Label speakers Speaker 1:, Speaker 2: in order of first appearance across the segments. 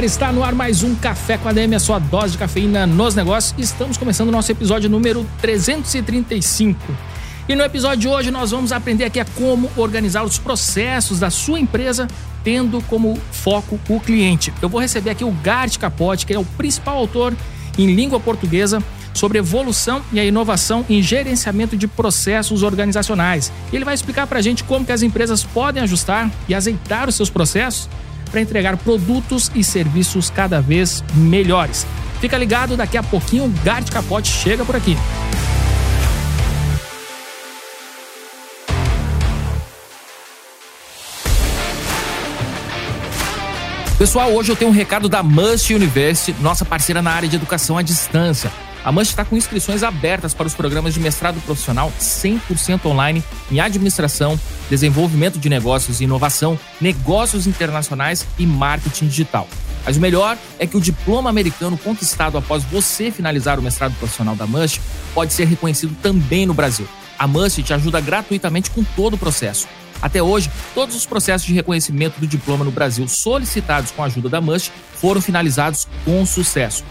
Speaker 1: galera, está no ar mais um Café com a DM, a sua dose de cafeína nos negócios. Estamos começando o nosso episódio número 335. E no episódio de hoje nós vamos aprender aqui a como organizar os processos da sua empresa tendo como foco o cliente. Eu vou receber aqui o Gart Capote, que é o principal autor em língua portuguesa sobre evolução e a inovação em gerenciamento de processos organizacionais. Ele vai explicar para a gente como que as empresas podem ajustar e azeitar os seus processos para entregar produtos e serviços cada vez melhores. Fica ligado, daqui a pouquinho o Gart Capote chega por aqui. Pessoal, hoje eu tenho um recado da Must University, nossa parceira na área de educação à distância. A Must está com inscrições abertas para os programas de mestrado profissional 100% online em administração, desenvolvimento de negócios e inovação, negócios internacionais e marketing digital. Mas o melhor é que o diploma americano conquistado após você finalizar o mestrado profissional da Must pode ser reconhecido também no Brasil. A Must te ajuda gratuitamente com todo o processo. Até hoje, todos os processos de reconhecimento do diploma no Brasil solicitados com a ajuda da Must foram finalizados com sucesso.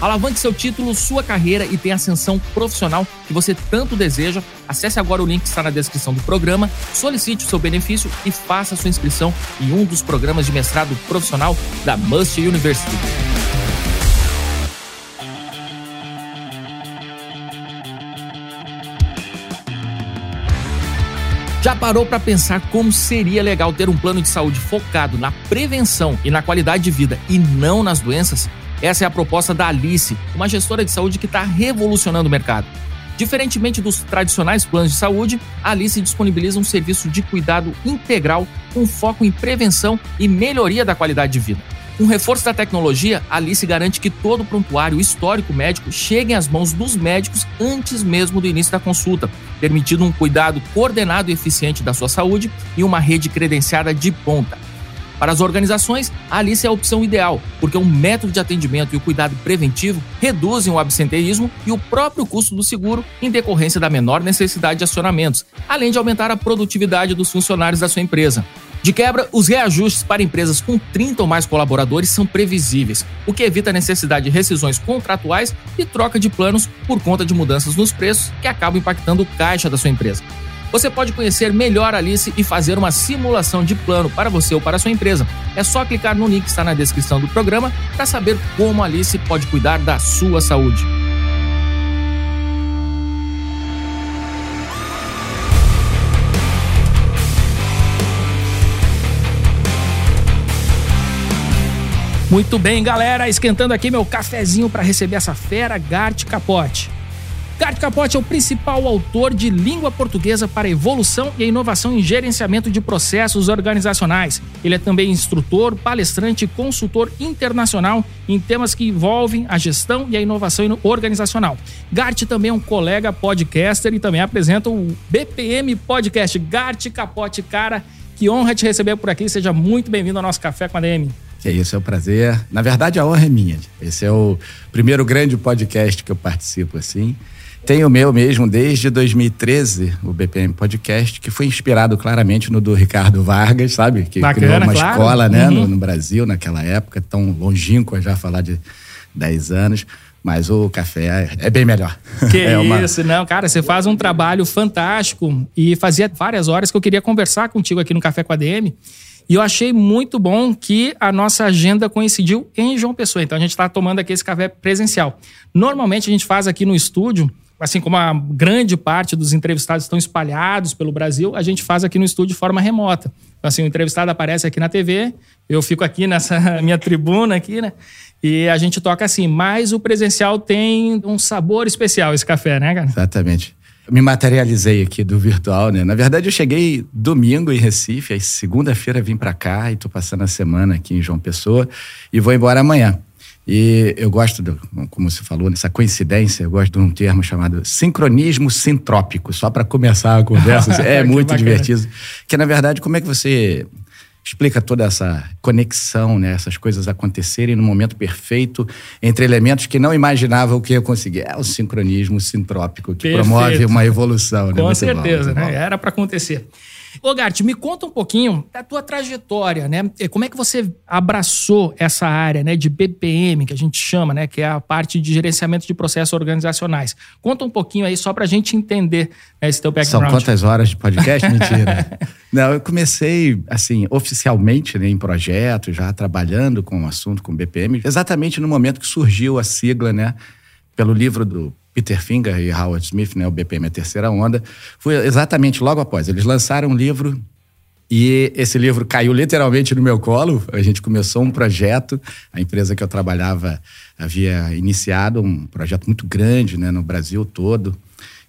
Speaker 1: Alavanque seu título, sua carreira e tenha a ascensão profissional que você tanto deseja. Acesse agora o link que está na descrição do programa, solicite o seu benefício e faça sua inscrição em um dos programas de mestrado profissional da Must University. Já parou para pensar como seria legal ter um plano de saúde focado na prevenção e na qualidade de vida e não nas doenças? Essa é a proposta da Alice, uma gestora de saúde que está revolucionando o mercado. Diferentemente dos tradicionais planos de saúde, a Alice disponibiliza um serviço de cuidado integral com foco em prevenção e melhoria da qualidade de vida. Com reforço da tecnologia, a Alice garante que todo o prontuário histórico médico chegue às mãos dos médicos antes mesmo do início da consulta, permitindo um cuidado coordenado e eficiente da sua saúde e uma rede credenciada de ponta. Para as organizações, a Alice é a opção ideal, porque o método de atendimento e o cuidado preventivo reduzem o absenteísmo e o próprio custo do seguro em decorrência da menor necessidade de acionamentos, além de aumentar a produtividade dos funcionários da sua empresa. De quebra, os reajustes para empresas com 30 ou mais colaboradores são previsíveis, o que evita a necessidade de rescisões contratuais e troca de planos por conta de mudanças nos preços que acabam impactando o caixa da sua empresa. Você pode conhecer melhor a Alice e fazer uma simulação de plano para você ou para a sua empresa. É só clicar no link que está na descrição do programa para saber como a Alice pode cuidar da sua saúde. Muito bem, galera, esquentando aqui meu cafezinho para receber essa fera Gart Capote. Gart Capote é o principal autor de língua portuguesa para evolução e inovação em gerenciamento de processos organizacionais. Ele é também instrutor, palestrante e consultor internacional em temas que envolvem a gestão e a inovação organizacional. Gart também é um colega podcaster e também apresenta o BPM Podcast. Gart Capote, cara, que honra te receber por aqui. Seja muito bem-vindo ao nosso Café com a DM.
Speaker 2: É isso, é um prazer. Na verdade, a honra é minha. Esse é o primeiro grande podcast que eu participo, assim. Tem o meu mesmo desde 2013, o BPM Podcast, que foi inspirado claramente no do Ricardo Vargas, sabe? Que
Speaker 1: Bacana,
Speaker 2: criou uma
Speaker 1: claro.
Speaker 2: escola né,
Speaker 1: Uhum.
Speaker 2: no, no Brasil naquela época, tão longínqua já falar de 10 anos. Mas o café é bem melhor.
Speaker 1: Que
Speaker 2: é uma-
Speaker 1: isso, não, cara, você faz um trabalho fantástico e fazia várias horas que eu queria conversar contigo aqui no Café com a DM. E eu achei muito bom que a nossa agenda coincidiu em João Pessoa. Então a gente está tomando aqui esse café presencial. Normalmente a gente faz aqui no estúdio, assim como a grande parte dos entrevistados estão espalhados pelo Brasil, a gente faz aqui no estúdio de forma remota. Então, assim, o entrevistado aparece aqui na TV, eu fico aqui nessa minha tribuna aqui, né? E a gente toca assim, mas o presencial tem um sabor especial esse café, né, cara?
Speaker 2: Exatamente. me materializei aqui do virtual, né? Na verdade, eu cheguei domingo em Recife, aí segunda-feira vim para cá e tô passando a semana aqui em João Pessoa e vou embora amanhã. E eu gosto, do, como você falou, nessa coincidência, eu gosto de um termo chamado sincronismo sintrópico, só para começar a conversa. é muito divertido. Que, na verdade, como é que você explica toda essa conexão, né? essas coisas acontecerem no momento perfeito entre elementos que não imaginava o que ia conseguir. É o sincronismo sintrópico que Perfeito. promove uma evolução.
Speaker 1: Né? Com né? certeza, bom, né? Era para acontecer. Ô, Gart, me conta um pouquinho da tua trajetória, né? Como é que você abraçou essa área né, de BPM, que a gente chama, né? Que é a parte de gerenciamento de processos organizacionais. Conta um pouquinho aí, só pra gente entender né, esse teu background.
Speaker 2: São quantas horas de podcast? Mentira. Não, eu comecei, assim, oficialmente né, em projetos, já trabalhando com o assunto, com BPM, exatamente no momento que surgiu a sigla, né? Pelo livro do Peter Finger e Howard Smith, né, o BPM a Terceira Onda, foi exatamente logo após. Eles lançaram um livro e esse livro caiu literalmente no meu colo. A gente começou um projeto, a empresa que eu trabalhava havia iniciado um projeto muito grande né, no Brasil todo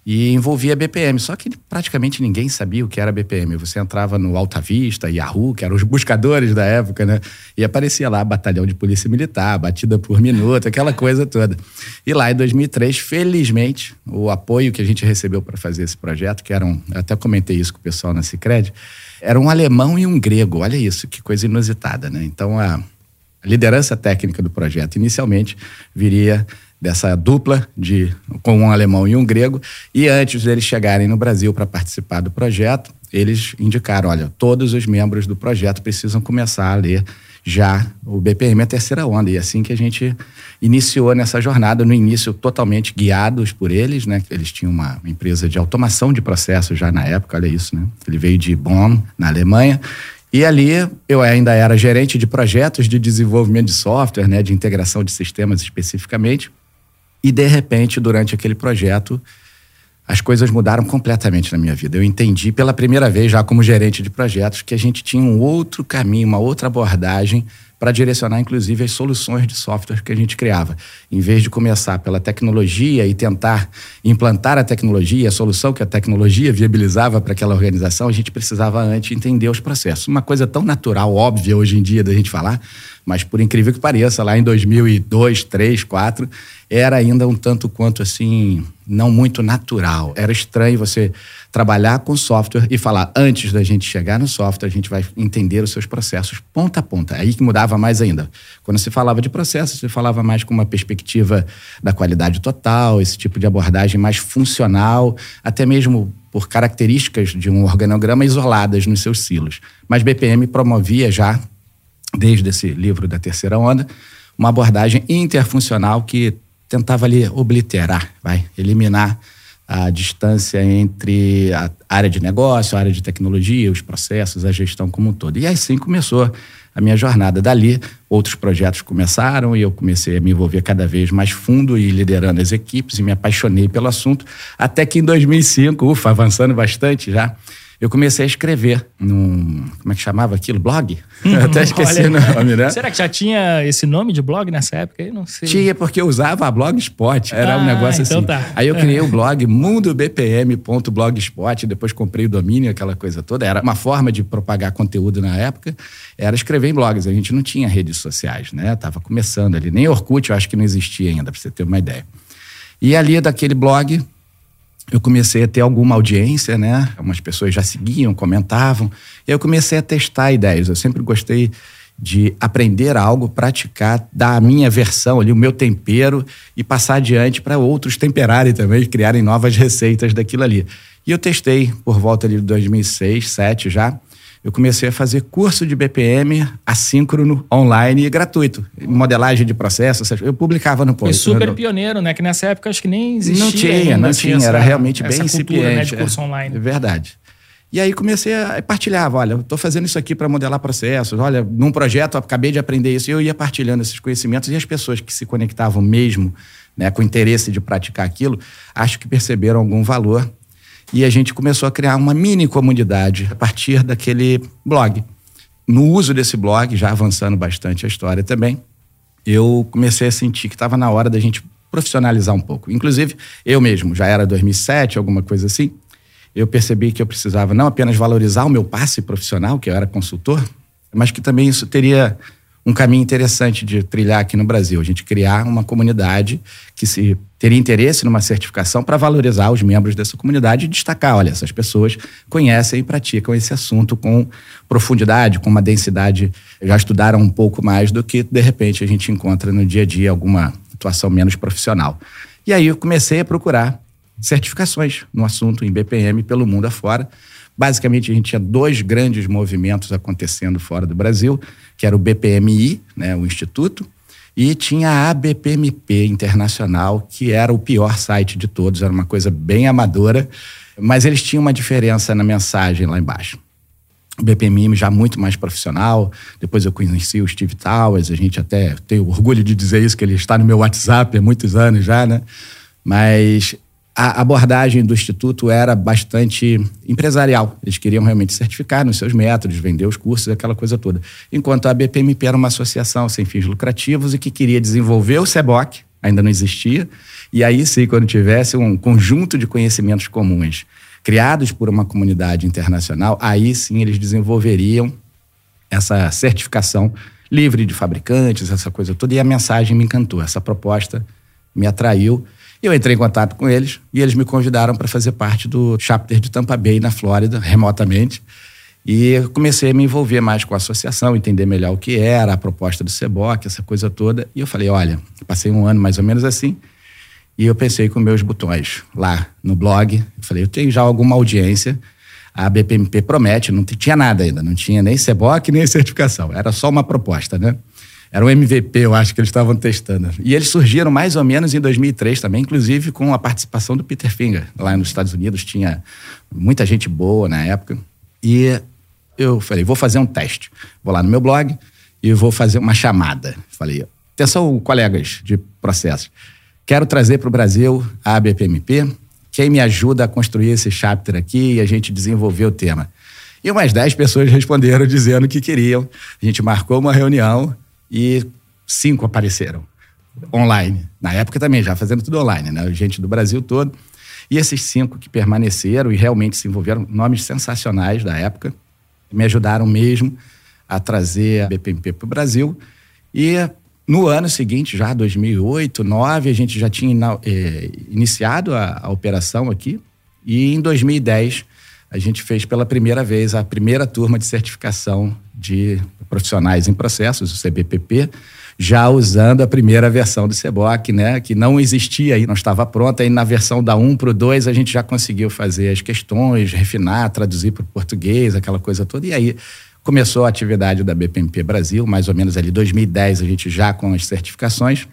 Speaker 2: e envolvia BPM. Só que praticamente ninguém sabia o que era BPM. Você entrava no Alta Vista, Yahoo, que eram os buscadores da época, né? E aparecia lá batalhão de polícia militar, batida por minuto, aquela coisa toda. E lá em 2003, felizmente, o apoio que a gente recebeu para fazer esse projeto, que eram, eu até comentei isso com o pessoal na Cicred, era um alemão e um grego. Olha isso, que coisa inusitada, né? Então a liderança técnica do projeto inicialmente viria dessa dupla de com um alemão e um grego. E antes deles chegarem no Brasil para participar do projeto, eles indicaram: olha, todos os membros do projeto precisam começar a ler já o BPM a terceira onda. E é assim que a gente iniciou nessa jornada, no início totalmente guiados por eles, né? Eles tinham uma empresa de automação de processos já na época, olha isso, né? Ele veio de Bonn, na Alemanha, e ali eu ainda era gerente de projetos de desenvolvimento de software, né, de integração de sistemas especificamente. E de repente, durante aquele projeto, as coisas mudaram completamente na minha vida. Eu entendi pela primeira vez, já como gerente de projetos, que a gente tinha um outro caminho, uma outra abordagem para direcionar, inclusive, as soluções de software que a gente criava. Em vez de começar pela tecnologia e tentar implantar a tecnologia, a solução que a tecnologia viabilizava para aquela organização, a gente precisava antes entender os processos. Uma coisa tão natural, óbvia hoje em dia da gente falar, mas por incrível que pareça, lá em 2002, 2003, 2004, era ainda um tanto quanto assim, não muito natural. Era estranho você trabalhar com software e falar, antes da gente chegar no software, a gente vai entender os seus processos ponta a ponta. Aí que mudava mais ainda. Quando se falava de processos, você falava mais com uma perspectiva da qualidade total, esse tipo de abordagem mais funcional, até mesmo por características de um organograma isoladas nos seus silos. Mas BPM promovia já, desde esse livro da terceira onda, uma abordagem interfuncional que tentava ali obliterar, vai, eliminar a distância entre a área de negócio, a área de tecnologia, os processos, a gestão como um todo. E assim começou a minha jornada. Dali, outros projetos começaram e eu comecei a me envolver cada vez mais fundo e liderando as equipes e me apaixonei pelo assunto, até que em 2005, ufa, avançando bastante já, eu comecei a escrever num. Como é que chamava aquilo? Blog?
Speaker 1: Hum, até esqueci Olha, o nome, né? Será que já tinha esse nome de blog nessa época? Eu não sei.
Speaker 2: Tinha, porque eu usava a Blogspot. Era ah, um negócio então assim. Tá. Aí eu criei o blog mundobpm.blogspot, depois comprei o domínio, aquela coisa toda. Era uma forma de propagar conteúdo na época, era escrever em blogs. A gente não tinha redes sociais, né? Tava começando ali. Nem Orkut eu acho que não existia ainda, para você ter uma ideia. E ali daquele blog eu comecei a ter alguma audiência, né? Algumas pessoas já seguiam, comentavam. E eu comecei a testar ideias. Eu sempre gostei de aprender algo, praticar, dar a minha versão ali, o meu tempero e passar adiante para outros temperarem também, criarem novas receitas daquilo ali. E eu testei por volta ali de 2006, 2007 já eu comecei a fazer curso de BPM assíncrono, online e gratuito. Modelagem de processos, eu publicava no
Speaker 1: post. Foi super pioneiro, né? Que nessa época acho que nem existia.
Speaker 2: Não tinha, não tinha, essa, era realmente bem incipiente. Cultura, né,
Speaker 1: de curso online.
Speaker 2: É verdade. E aí comecei a partilhar, olha, estou fazendo isso aqui para modelar processos, olha, num projeto acabei de aprender isso, e eu ia partilhando esses conhecimentos e as pessoas que se conectavam mesmo, né, com interesse de praticar aquilo, acho que perceberam algum valor e a gente começou a criar uma mini comunidade a partir daquele blog. No uso desse blog, já avançando bastante a história também, eu comecei a sentir que estava na hora da gente profissionalizar um pouco. Inclusive, eu mesmo, já era 2007, alguma coisa assim, eu percebi que eu precisava não apenas valorizar o meu passe profissional, que eu era consultor, mas que também isso teria um caminho interessante de trilhar aqui no Brasil. A gente criar uma comunidade que se teria interesse numa certificação para valorizar os membros dessa comunidade e destacar, olha, essas pessoas conhecem e praticam esse assunto com profundidade, com uma densidade, já estudaram um pouco mais do que de repente a gente encontra no dia a dia alguma atuação menos profissional. E aí eu comecei a procurar certificações no assunto em BPM pelo mundo afora. Basicamente, a gente tinha dois grandes movimentos acontecendo fora do Brasil, que era o BPMI, né, o Instituto, e tinha a ABPMP Internacional, que era o pior site de todos, era uma coisa bem amadora, mas eles tinham uma diferença na mensagem lá embaixo. O BPMI já muito mais profissional, depois eu conheci o Steve Towers, a gente até tem orgulho de dizer isso, que ele está no meu WhatsApp há muitos anos já, né? Mas a abordagem do Instituto era bastante empresarial. Eles queriam realmente certificar nos seus métodos, vender os cursos, aquela coisa toda. Enquanto a BPMP era uma associação sem fins lucrativos e que queria desenvolver o SEBOC, ainda não existia, e aí sim, quando tivesse um conjunto de conhecimentos comuns criados por uma comunidade internacional, aí sim eles desenvolveriam essa certificação livre de fabricantes, essa coisa toda, e a mensagem me encantou, essa proposta me atraiu eu entrei em contato com eles e eles me convidaram para fazer parte do chapter de Tampa Bay, na Flórida, remotamente. E comecei a me envolver mais com a associação, entender melhor o que era, a proposta do SEBOC, essa coisa toda. E eu falei: olha, passei um ano mais ou menos assim. E eu pensei com meus botões lá no blog. Eu falei: eu tenho já alguma audiência. A BPMP promete, não tinha nada ainda, não tinha nem SEBOC nem certificação, era só uma proposta, né? Era um MVP, eu acho, que eles estavam testando. E eles surgiram mais ou menos em 2003 também, inclusive com a participação do Peter Finger. Lá nos Estados Unidos tinha muita gente boa na época. E eu falei, vou fazer um teste. Vou lá no meu blog e vou fazer uma chamada. Falei, atenção, colegas de processo. Quero trazer para o Brasil a ABPMP. Quem me ajuda a construir esse chapter aqui e a gente desenvolver o tema? E umas 10 pessoas responderam dizendo que queriam. A gente marcou uma reunião e cinco apareceram online. Na época também, já fazendo tudo online, né? Gente do Brasil todo. E esses cinco que permaneceram e realmente se envolveram, nomes sensacionais da época, me ajudaram mesmo a trazer a BPMP para o Brasil. E no ano seguinte, já 2008, 2009, a gente já tinha eh, iniciado a, a operação aqui. E em 2010, a gente fez pela primeira vez a primeira turma de certificação de profissionais em processos, o CBPP, já usando a primeira versão do CEBOC, né, que não existia aí, não estava pronta, e na versão da 1 para o 2 a gente já conseguiu fazer as questões, refinar, traduzir para o português, aquela coisa toda, e aí começou a atividade da BPMP Brasil, mais ou menos ali 2010 a gente já com as certificações,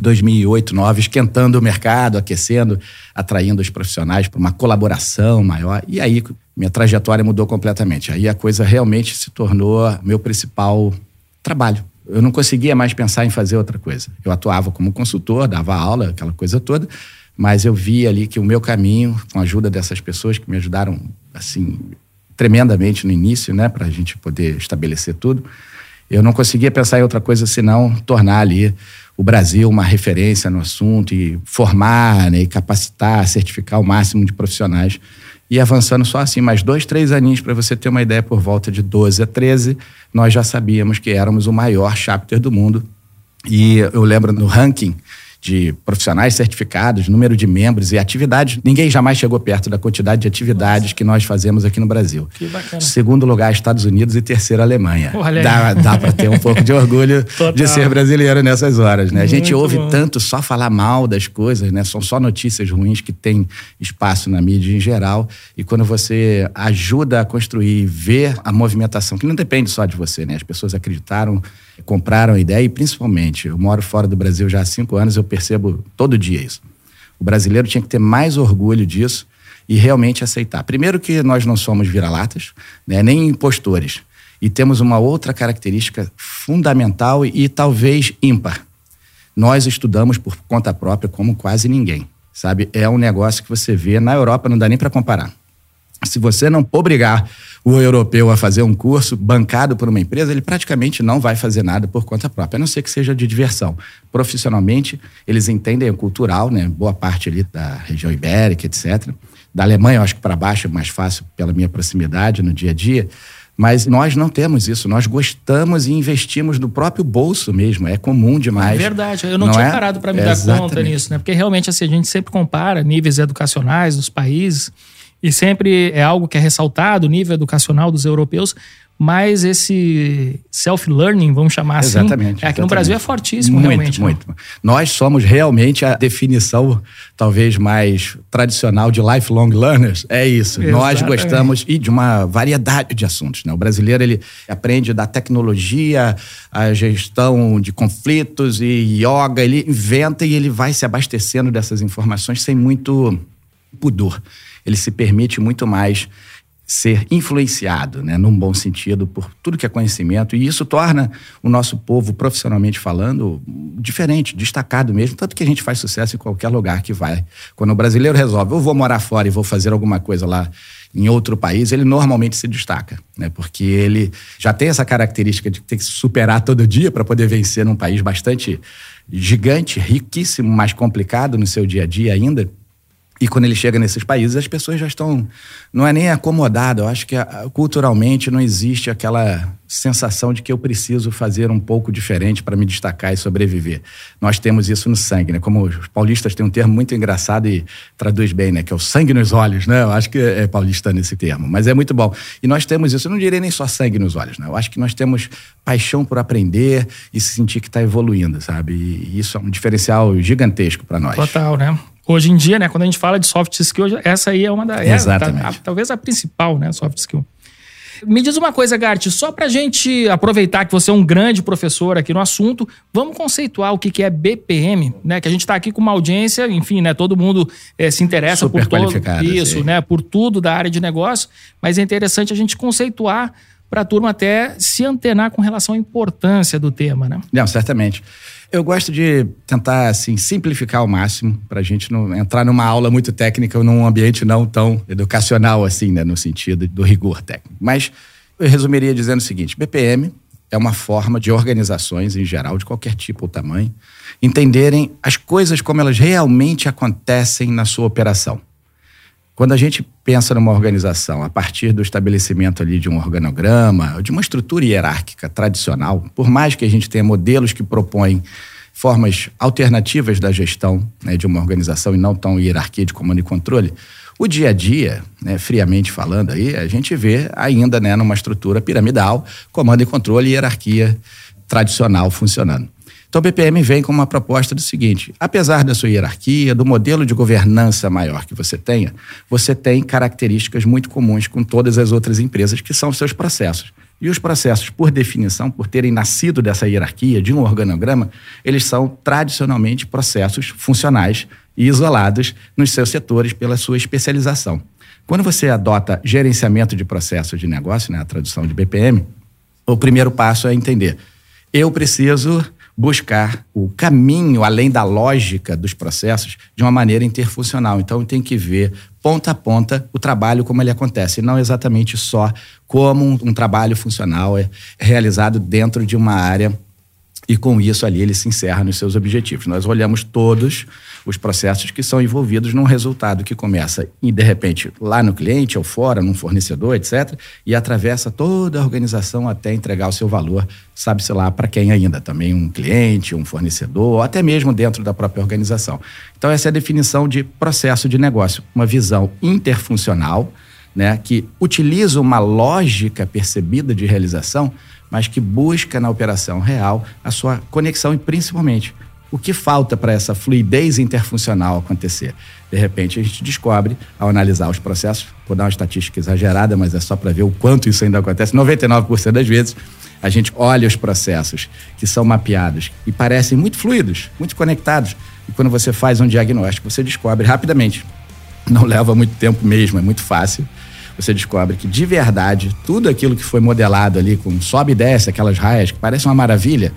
Speaker 2: 2008, 2009, esquentando o mercado, aquecendo, atraindo os profissionais para uma colaboração maior. E aí minha trajetória mudou completamente. Aí a coisa realmente se tornou meu principal trabalho. Eu não conseguia mais pensar em fazer outra coisa. Eu atuava como consultor, dava aula, aquela coisa toda, mas eu via ali que o meu caminho, com a ajuda dessas pessoas que me ajudaram assim tremendamente no início, né, para a gente poder estabelecer tudo, eu não conseguia pensar em outra coisa senão tornar ali o Brasil uma referência no assunto e formar né, e capacitar, certificar o máximo de profissionais e avançando só assim, mais dois, três aninhos, para você ter uma ideia, por volta de 12 a 13, nós já sabíamos que éramos o maior chapter do mundo. E eu lembro no ranking de profissionais certificados, número de membros e atividades. Ninguém jamais chegou perto da quantidade de atividades Nossa. que nós fazemos aqui no Brasil. Que bacana. Segundo lugar, Estados Unidos e terceiro, Alemanha. Olha dá dá para ter um pouco de orgulho de ser brasileiro nessas horas, né? A gente ouve bom. tanto só falar mal das coisas, né? São só notícias ruins que têm espaço na mídia em geral. E quando você ajuda a construir, ver a movimentação, que não depende só de você, né? As pessoas acreditaram compraram a ideia e principalmente, eu moro fora do Brasil já há cinco anos, eu percebo todo dia isso. O brasileiro tinha que ter mais orgulho disso e realmente aceitar. Primeiro que nós não somos vira-latas, né, nem impostores. E temos uma outra característica fundamental e, e talvez ímpar. Nós estudamos por conta própria como quase ninguém, sabe? É um negócio que você vê na Europa não dá nem para comparar. Se você não obrigar o europeu a fazer um curso bancado por uma empresa, ele praticamente não vai fazer nada por conta própria, a não ser que seja de diversão. Profissionalmente, eles entendem o cultural, né? Boa parte ali da região ibérica, etc. Da Alemanha, eu acho que para baixo é mais fácil pela minha proximidade no dia a dia. Mas nós não temos isso. Nós gostamos e investimos no próprio bolso mesmo. É comum demais. É
Speaker 1: verdade. Eu não, não tinha é? parado para me dar conta nisso, né? Porque realmente assim, a gente sempre compara níveis educacionais dos países e sempre é algo que é ressaltado, o nível educacional dos europeus, mas esse self-learning, vamos chamar assim,
Speaker 2: exatamente,
Speaker 1: é, aqui
Speaker 2: exatamente.
Speaker 1: no Brasil é fortíssimo
Speaker 2: muito,
Speaker 1: realmente.
Speaker 2: Né? Muito, muito. Nós somos realmente a definição talvez mais tradicional de lifelong learners. É isso. Exatamente. Nós gostamos e de uma variedade de assuntos. Né? O brasileiro ele aprende da tecnologia, a gestão de conflitos e yoga. Ele inventa e ele vai se abastecendo dessas informações sem muito pudor. Ele se permite muito mais ser influenciado, né, num bom sentido, por tudo que é conhecimento, e isso torna o nosso povo, profissionalmente falando, diferente, destacado mesmo, tanto que a gente faz sucesso em qualquer lugar que vai. Quando o brasileiro resolve, eu vou morar fora e vou fazer alguma coisa lá em outro país, ele normalmente se destaca, né? Porque ele já tem essa característica de ter que se superar todo dia para poder vencer num país bastante gigante, riquíssimo, mais complicado no seu dia a dia ainda. E quando ele chega nesses países, as pessoas já estão. Não é nem acomodado. Eu acho que culturalmente não existe aquela sensação de que eu preciso fazer um pouco diferente para me destacar e sobreviver. Nós temos isso no sangue, né? Como os paulistas têm um termo muito engraçado e traduz bem, né? Que é o sangue nos olhos, né? Eu acho que é paulista nesse termo, mas é muito bom. E nós temos isso. Eu não direi nem só sangue nos olhos, né? Eu acho que nós temos paixão por aprender e se sentir que está evoluindo, sabe? E isso é um diferencial gigantesco para nós.
Speaker 1: Total, né? Hoje em dia, né, quando a gente fala de soft skill, essa aí é uma da.
Speaker 2: É, Exatamente.
Speaker 1: Tá, a, talvez a principal, né, soft skill. Me diz uma coisa, Gart, só para a gente aproveitar que você é um grande professor aqui no assunto, vamos conceituar o que, que é BPM, né? Que a gente está aqui com uma audiência, enfim, né? Todo mundo é, se interessa
Speaker 2: Super
Speaker 1: por
Speaker 2: todo
Speaker 1: isso, né? Por tudo da área de negócio, mas é interessante a gente conceituar para a turma até se antenar com relação à importância do tema, né?
Speaker 2: Não, certamente. Eu gosto de tentar assim simplificar ao máximo para a gente não entrar numa aula muito técnica ou num ambiente não tão educacional assim, né, no sentido do rigor técnico. Mas eu resumiria dizendo o seguinte: BPM é uma forma de organizações em geral de qualquer tipo ou tamanho entenderem as coisas como elas realmente acontecem na sua operação. Quando a gente pensa numa organização a partir do estabelecimento ali de um organograma, de uma estrutura hierárquica tradicional, por mais que a gente tenha modelos que propõem formas alternativas da gestão né, de uma organização e não tão hierarquia de comando e controle, o dia a dia, né, friamente falando aí, a gente vê ainda né, numa estrutura piramidal, comando e controle e hierarquia tradicional funcionando. Então, BPM vem com uma proposta do seguinte: apesar da sua hierarquia, do modelo de governança maior que você tenha, você tem características muito comuns com todas as outras empresas, que são os seus processos. E os processos, por definição, por terem nascido dessa hierarquia, de um organograma, eles são tradicionalmente processos funcionais e isolados nos seus setores pela sua especialização. Quando você adota gerenciamento de processos de negócio, né, a tradução de BPM, o primeiro passo é entender: eu preciso buscar o caminho além da lógica dos processos de uma maneira interfuncional. Então tem que ver ponta a ponta o trabalho como ele acontece, e não exatamente só como um, um trabalho funcional é realizado dentro de uma área e com isso ali ele se encerra nos seus objetivos. Nós olhamos todos os processos que são envolvidos num resultado que começa e de repente lá no cliente ou fora, num fornecedor, etc, e atravessa toda a organização até entregar o seu valor, sabe-se lá para quem ainda, também um cliente, um fornecedor, ou até mesmo dentro da própria organização. Então essa é a definição de processo de negócio, uma visão interfuncional, né, que utiliza uma lógica percebida de realização mas que busca na operação real a sua conexão e principalmente o que falta para essa fluidez interfuncional acontecer. De repente, a gente descobre, ao analisar os processos, vou dar uma estatística exagerada, mas é só para ver o quanto isso ainda acontece. 99% das vezes, a gente olha os processos que são mapeados e parecem muito fluidos, muito conectados. E quando você faz um diagnóstico, você descobre rapidamente. Não leva muito tempo mesmo, é muito fácil você descobre que de verdade tudo aquilo que foi modelado ali com sobe e desce, aquelas raias que parecem uma maravilha,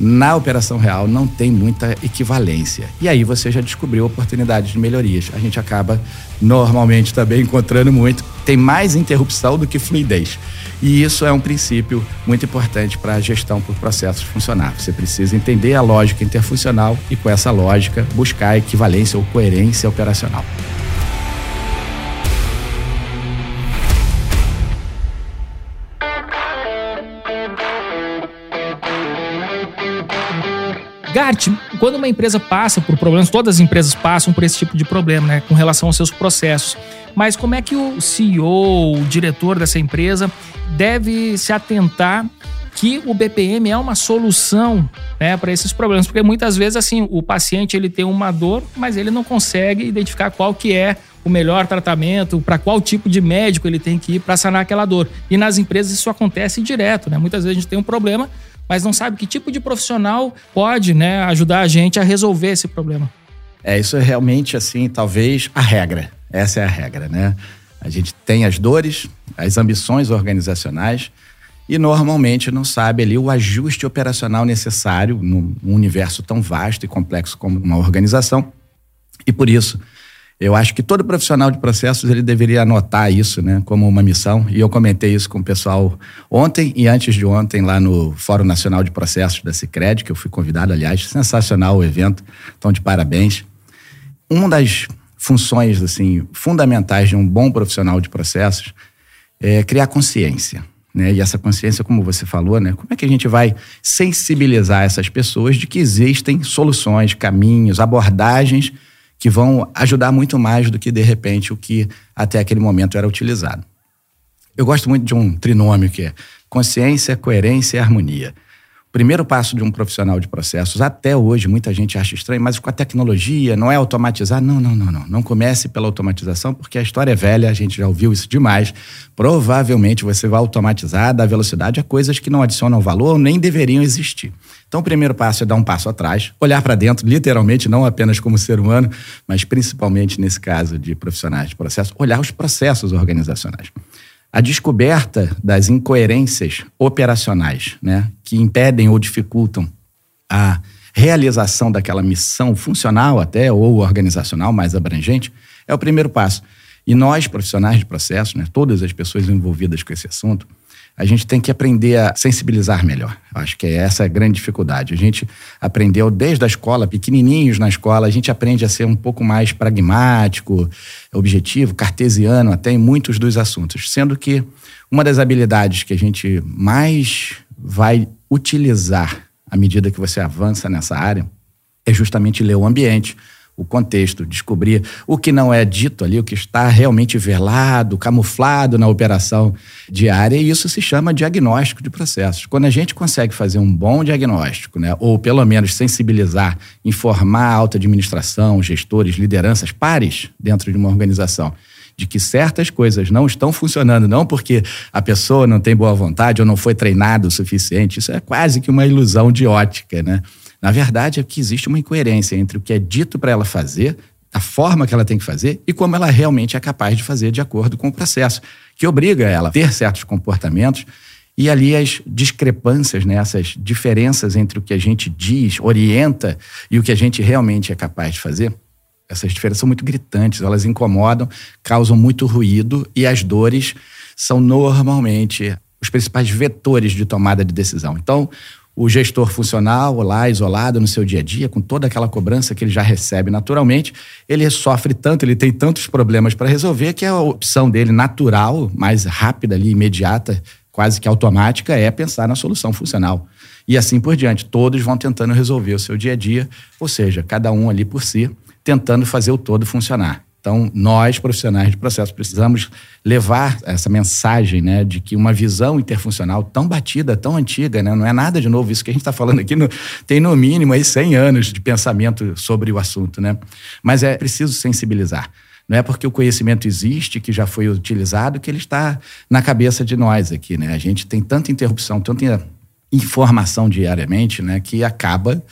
Speaker 2: na operação real não tem muita equivalência. E aí você já descobriu oportunidades de melhorias. A gente acaba normalmente também encontrando muito tem mais interrupção do que fluidez. E isso é um princípio muito importante para a gestão por processos funcionar. Você precisa entender a lógica interfuncional e, com essa lógica, buscar equivalência ou coerência operacional.
Speaker 1: Gart, quando uma empresa passa por problemas, todas as empresas passam por esse tipo de problema, né, com relação aos seus processos. Mas como é que o CEO, o diretor dessa empresa, deve se atentar que o BPM é uma solução né, para esses problemas, porque muitas vezes assim o paciente ele tem uma dor, mas ele não consegue identificar qual que é o melhor tratamento, para qual tipo de médico ele tem que ir para sanar aquela dor. E nas empresas isso acontece direto, né? Muitas vezes a gente tem um problema, mas não sabe que tipo de profissional pode né, ajudar a gente a resolver esse problema.
Speaker 2: É, isso é realmente, assim, talvez a regra. Essa é a regra, né? A gente tem as dores, as ambições organizacionais e normalmente não sabe ali o ajuste operacional necessário num universo tão vasto e complexo como uma organização. E por isso, eu acho que todo profissional de processos ele deveria anotar isso, né, como uma missão. E eu comentei isso com o pessoal ontem e antes de ontem lá no Fórum Nacional de Processos da Sicredi, que eu fui convidado, aliás, sensacional o evento. Então de parabéns. Uma das funções assim fundamentais de um bom profissional de processos é criar consciência. Né? E essa consciência, como você falou, né? como é que a gente vai sensibilizar essas pessoas de que existem soluções, caminhos, abordagens que vão ajudar muito mais do que, de repente, o que até aquele momento era utilizado. Eu gosto muito de um trinômio que é consciência, coerência e harmonia. Primeiro passo de um profissional de processos, até hoje, muita gente acha estranho, mas com a tecnologia, não é automatizar. Não, não, não, não. Não comece pela automatização, porque a história é velha, a gente já ouviu isso demais. Provavelmente você vai automatizar, dar velocidade a coisas que não adicionam valor ou nem deveriam existir. Então, o primeiro passo é dar um passo atrás, olhar para dentro, literalmente, não apenas como ser humano, mas principalmente nesse caso de profissionais de processo, olhar os processos organizacionais a descoberta das incoerências operacionais, né, que impedem ou dificultam a realização daquela missão funcional até ou organizacional mais abrangente, é o primeiro passo. E nós, profissionais de processo, né, todas as pessoas envolvidas com esse assunto, a gente tem que aprender a sensibilizar melhor. Acho que essa é a grande dificuldade. A gente aprendeu desde a escola, pequenininhos na escola, a gente aprende a ser um pouco mais pragmático, objetivo, cartesiano até em muitos dos assuntos. Sendo que uma das habilidades que a gente mais vai utilizar à medida que você avança nessa área é justamente ler o ambiente, o contexto, descobrir o que não é dito ali, o que está realmente velado, camuflado na operação diária, e isso se chama diagnóstico de processos. Quando a gente consegue fazer um bom diagnóstico, né, ou pelo menos sensibilizar, informar a alta administração, gestores, lideranças, pares dentro de uma organização, de que certas coisas não estão funcionando, não porque a pessoa não tem boa vontade ou não foi treinado o suficiente, isso é quase que uma ilusão de ótica, né? Na verdade, é que existe uma incoerência entre o que é dito para ela fazer, a forma que ela tem que fazer e como ela realmente é capaz de fazer de acordo com o processo, que obriga ela a ter certos comportamentos e ali as discrepâncias, né, essas diferenças entre o que a gente diz, orienta e o que a gente realmente é capaz de fazer, essas diferenças são muito gritantes, elas incomodam, causam muito ruído e as dores são normalmente os principais vetores de tomada de decisão. Então, o gestor funcional lá isolado no seu dia a dia, com toda aquela cobrança que ele já recebe naturalmente, ele sofre tanto, ele tem tantos problemas para resolver que a opção dele natural, mais rápida ali, imediata, quase que automática, é pensar na solução funcional. E assim por diante, todos vão tentando resolver o seu dia a dia, ou seja, cada um ali por si, tentando fazer o todo funcionar. Então, nós, profissionais de processo, precisamos levar essa mensagem né, de que uma visão interfuncional tão batida, tão antiga, né, não é nada de novo. Isso que a gente está falando aqui no, tem no mínimo aí 100 anos de pensamento sobre o assunto. Né? Mas é preciso sensibilizar. Não é porque o conhecimento existe, que já foi utilizado, que ele está na cabeça de nós aqui. Né? A gente tem tanta interrupção, tanta informação diariamente, né, que acaba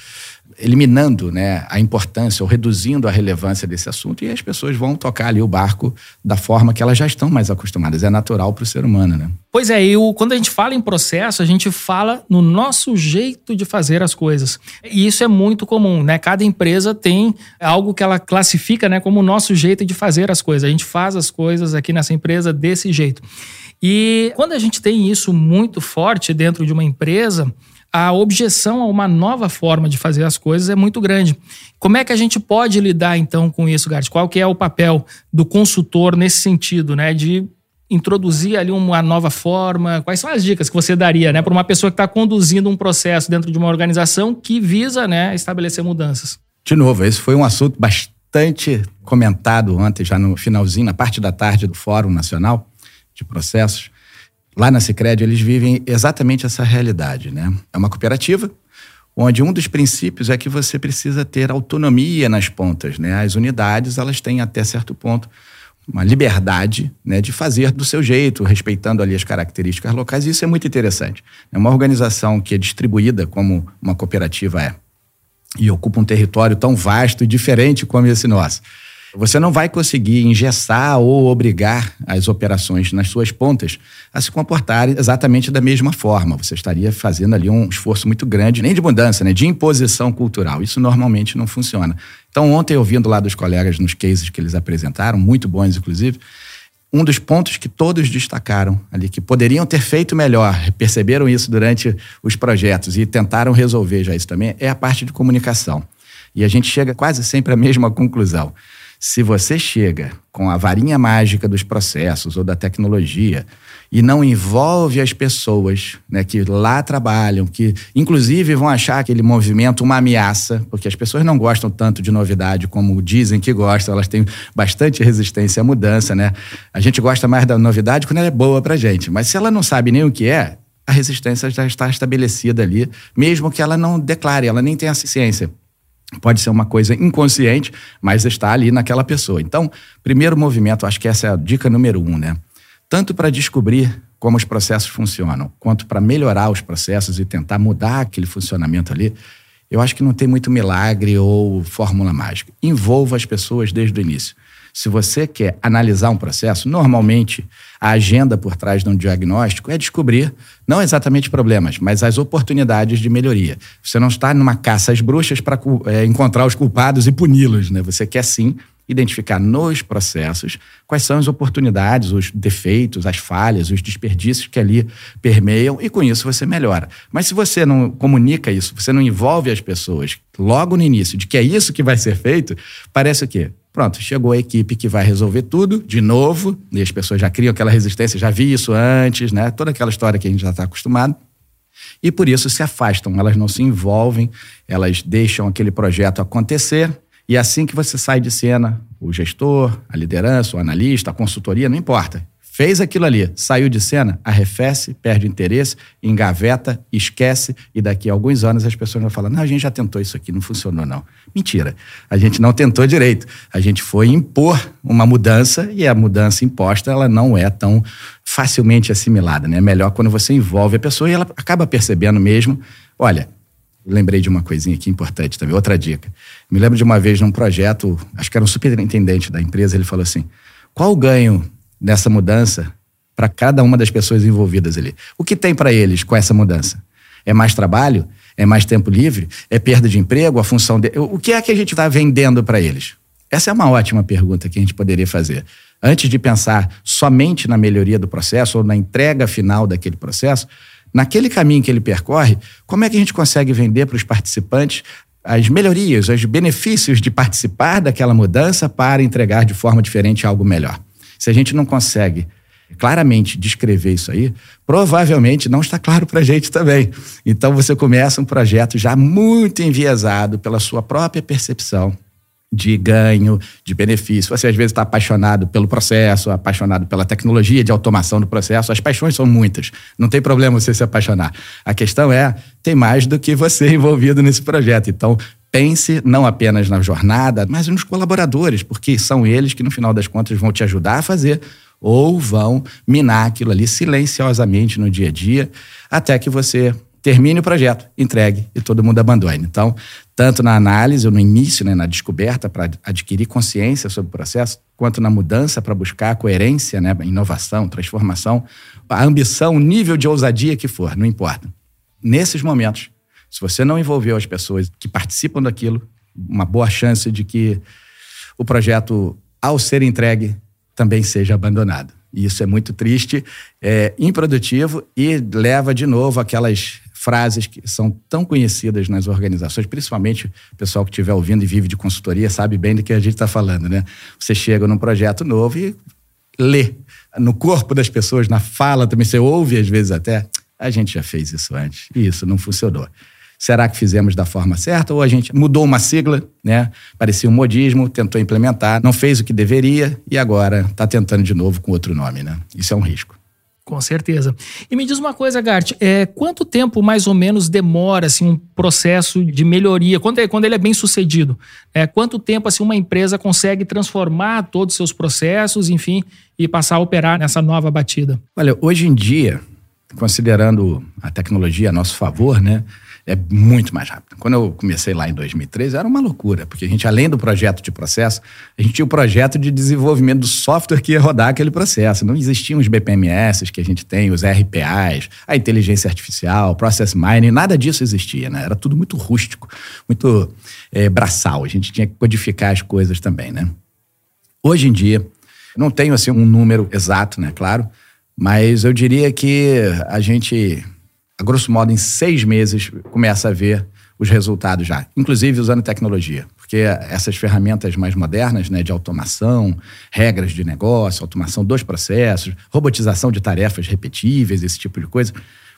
Speaker 2: eliminando né, a importância ou reduzindo a relevância desse assunto e as pessoas vão tocar ali o barco da forma que elas já estão mais acostumadas. É natural para o ser humano, né?
Speaker 1: Pois é, e o, quando a gente fala em processo, a gente fala no nosso jeito de fazer as coisas. E isso é muito comum, né? Cada empresa tem algo que ela classifica né, como o nosso jeito de fazer as coisas. A gente faz as coisas aqui nessa empresa desse jeito. E quando a gente tem isso muito forte dentro de uma empresa, a objeção a uma nova forma de fazer as coisas é muito grande. Como é que a gente pode lidar então com isso, Gart? Qual que é o papel do consultor nesse sentido, né? De introduzir ali uma nova forma? Quais são as dicas que você daria, né, para uma pessoa que está conduzindo um processo dentro de uma organização que visa, né, estabelecer mudanças?
Speaker 2: De novo, esse foi um assunto bastante comentado ontem, já no finalzinho, na parte da tarde do Fórum Nacional de Processos. Lá na Sicredi eles vivem exatamente essa realidade, né? É uma cooperativa onde um dos princípios é que você precisa ter autonomia nas pontas, né? As unidades, elas têm até certo ponto uma liberdade né, de fazer do seu jeito, respeitando ali as características locais, e isso é muito interessante. É uma organização que é distribuída como uma cooperativa é, e ocupa um território tão vasto e diferente como esse nosso. Você não vai conseguir engessar ou obrigar as operações nas suas pontas a se comportarem exatamente da mesma forma. Você estaria fazendo ali um esforço muito grande, nem de mudança, né, de imposição cultural. Isso normalmente não funciona. Então, ontem, ouvindo lá dos colegas nos cases que eles apresentaram, muito bons inclusive, um dos pontos que todos destacaram ali, que poderiam ter feito melhor, perceberam isso durante os projetos e tentaram resolver já isso também, é a parte de comunicação. E a gente chega quase sempre à mesma conclusão. Se você chega com a varinha mágica dos processos ou da tecnologia e não envolve as pessoas né, que lá trabalham, que inclusive vão achar aquele movimento uma ameaça, porque as pessoas não gostam tanto de novidade como dizem que gostam, elas têm bastante resistência à mudança, né? A gente gosta mais da novidade quando ela é boa pra gente, mas se ela não sabe nem o que é, a resistência já está estabelecida ali, mesmo que ela não declare, ela nem tenha ciência. Pode ser uma coisa inconsciente, mas está ali naquela pessoa. Então, primeiro movimento, acho que essa é a dica número um, né? Tanto para descobrir como os processos funcionam, quanto para melhorar os processos e tentar mudar aquele funcionamento ali, eu acho que não tem muito milagre ou fórmula mágica. Envolva as pessoas desde o início. Se você quer analisar um processo, normalmente a agenda por trás de um diagnóstico é descobrir não exatamente problemas, mas as oportunidades de melhoria. Você não está numa caça às bruxas para é, encontrar os culpados e puni-los, né? Você quer sim identificar nos processos quais são as oportunidades, os defeitos, as falhas, os desperdícios que ali permeiam e com isso você melhora. Mas se você não comunica isso, você não envolve as pessoas logo no início de que é isso que vai ser feito, parece o quê? Pronto, chegou a equipe que vai resolver tudo de novo, e as pessoas já criam aquela resistência, já vi isso antes, né? Toda aquela história que a gente já está acostumado. E por isso se afastam, elas não se envolvem, elas deixam aquele projeto acontecer, e assim que você sai de cena, o gestor, a liderança, o analista, a consultoria, não importa. Fez aquilo ali, saiu de cena, arrefece, perde interesse, engaveta, esquece, e daqui a alguns anos as pessoas vão falar: não, a gente já tentou isso aqui, não funcionou, não. Mentira. A gente não tentou direito. A gente foi impor uma mudança e a mudança imposta ela não é tão facilmente assimilada. Né? É melhor quando você envolve a pessoa e ela acaba percebendo mesmo. Olha, lembrei de uma coisinha aqui importante também, outra dica. Me lembro de uma vez num projeto, acho que era um superintendente da empresa, ele falou assim: qual o ganho dessa mudança para cada uma das pessoas envolvidas ali? O que tem para eles com essa mudança? É mais trabalho? É mais tempo livre? É perda de emprego? A função de... O que é que a gente está vendendo para eles? Essa é uma ótima pergunta que a gente poderia fazer. Antes de pensar somente na melhoria do processo ou na entrega final daquele processo, naquele caminho que ele percorre, como é que a gente consegue vender para os participantes as melhorias, os benefícios de participar daquela mudança para entregar de forma diferente algo melhor? Se a gente não consegue claramente descrever isso aí, provavelmente não está claro para a gente também. Então você começa um projeto já muito enviesado pela sua própria percepção de ganho, de benefício. Você às vezes está apaixonado pelo processo, apaixonado pela tecnologia de automação do processo. As paixões são muitas. Não tem problema você se apaixonar. A questão é, tem mais do que você envolvido nesse projeto. Então, pense não apenas na jornada, mas nos colaboradores, porque são eles que no final das contas vão te ajudar a fazer ou vão minar aquilo ali silenciosamente no dia a dia, até que você termine o projeto, entregue e todo mundo abandone. Então, tanto na análise, no início, né, na descoberta, para adquirir consciência sobre o processo, quanto na mudança, para buscar coerência, né, inovação, transformação, a ambição, o nível de ousadia que for, não importa. Nesses momentos, se você não envolveu as pessoas que participam daquilo, uma boa chance de que o projeto, ao ser entregue, também seja abandonado. E isso é muito triste, é improdutivo e leva de novo aquelas frases que são tão conhecidas nas organizações, principalmente o pessoal que estiver ouvindo e vive de consultoria sabe bem do que a gente está falando, né? Você chega num projeto novo e lê no corpo das pessoas, na fala também, você ouve às vezes até, a gente já fez isso antes e isso não funcionou. Será que fizemos da forma certa ou a gente mudou uma sigla, né? Parecia um modismo, tentou implementar, não fez o que deveria e agora está tentando de novo com outro nome, né? Isso é um risco.
Speaker 1: Com certeza. E me diz uma coisa, Gart, é, quanto tempo mais ou menos demora assim, um processo de melhoria, quando, é, quando ele é bem sucedido? É, quanto tempo assim, uma empresa consegue transformar todos os seus processos, enfim, e passar a operar nessa nova batida?
Speaker 2: Olha, hoje em dia, considerando a tecnologia a nosso favor, né? É muito mais rápido. Quando eu comecei lá em 2013, era uma loucura, porque a gente, além do projeto de processo, a gente tinha o projeto de desenvolvimento do software que ia rodar aquele processo. Não existiam os BPMS que a gente tem, os RPAs, a inteligência artificial, process mining, nada disso existia, né? Era tudo muito rústico, muito é, braçal. A gente tinha que codificar as coisas também, né? Hoje em dia, não tenho assim um número exato, né? Claro, mas eu diria que a gente a grosso modo, em seis meses, começa a ver os resultados já, inclusive usando tecnologia. Porque essas ferramentas mais modernas, né, de automação, regras de negócio, automação dos processos, robotização de tarefas repetíveis, esse tipo de coisa,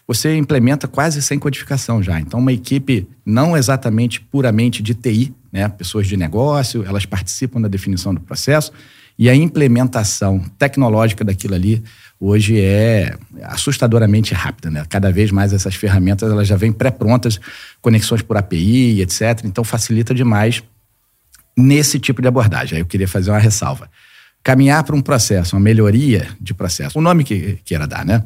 Speaker 2: você implementa quase sem codificação já. Então, uma equipe não exatamente puramente de TI, né, pessoas de negócio, elas participam da definição do processo e a implementação tecnológica daquilo ali hoje é assustadoramente rápida, né? Cada vez mais essas ferramentas elas já vêm pré-prontas, conexões por API, etc. Então facilita demais nesse tipo de abordagem. Aí eu queria fazer uma ressalva. Caminhar para um processo, uma melhoria de processo, o nome que queira dar, né?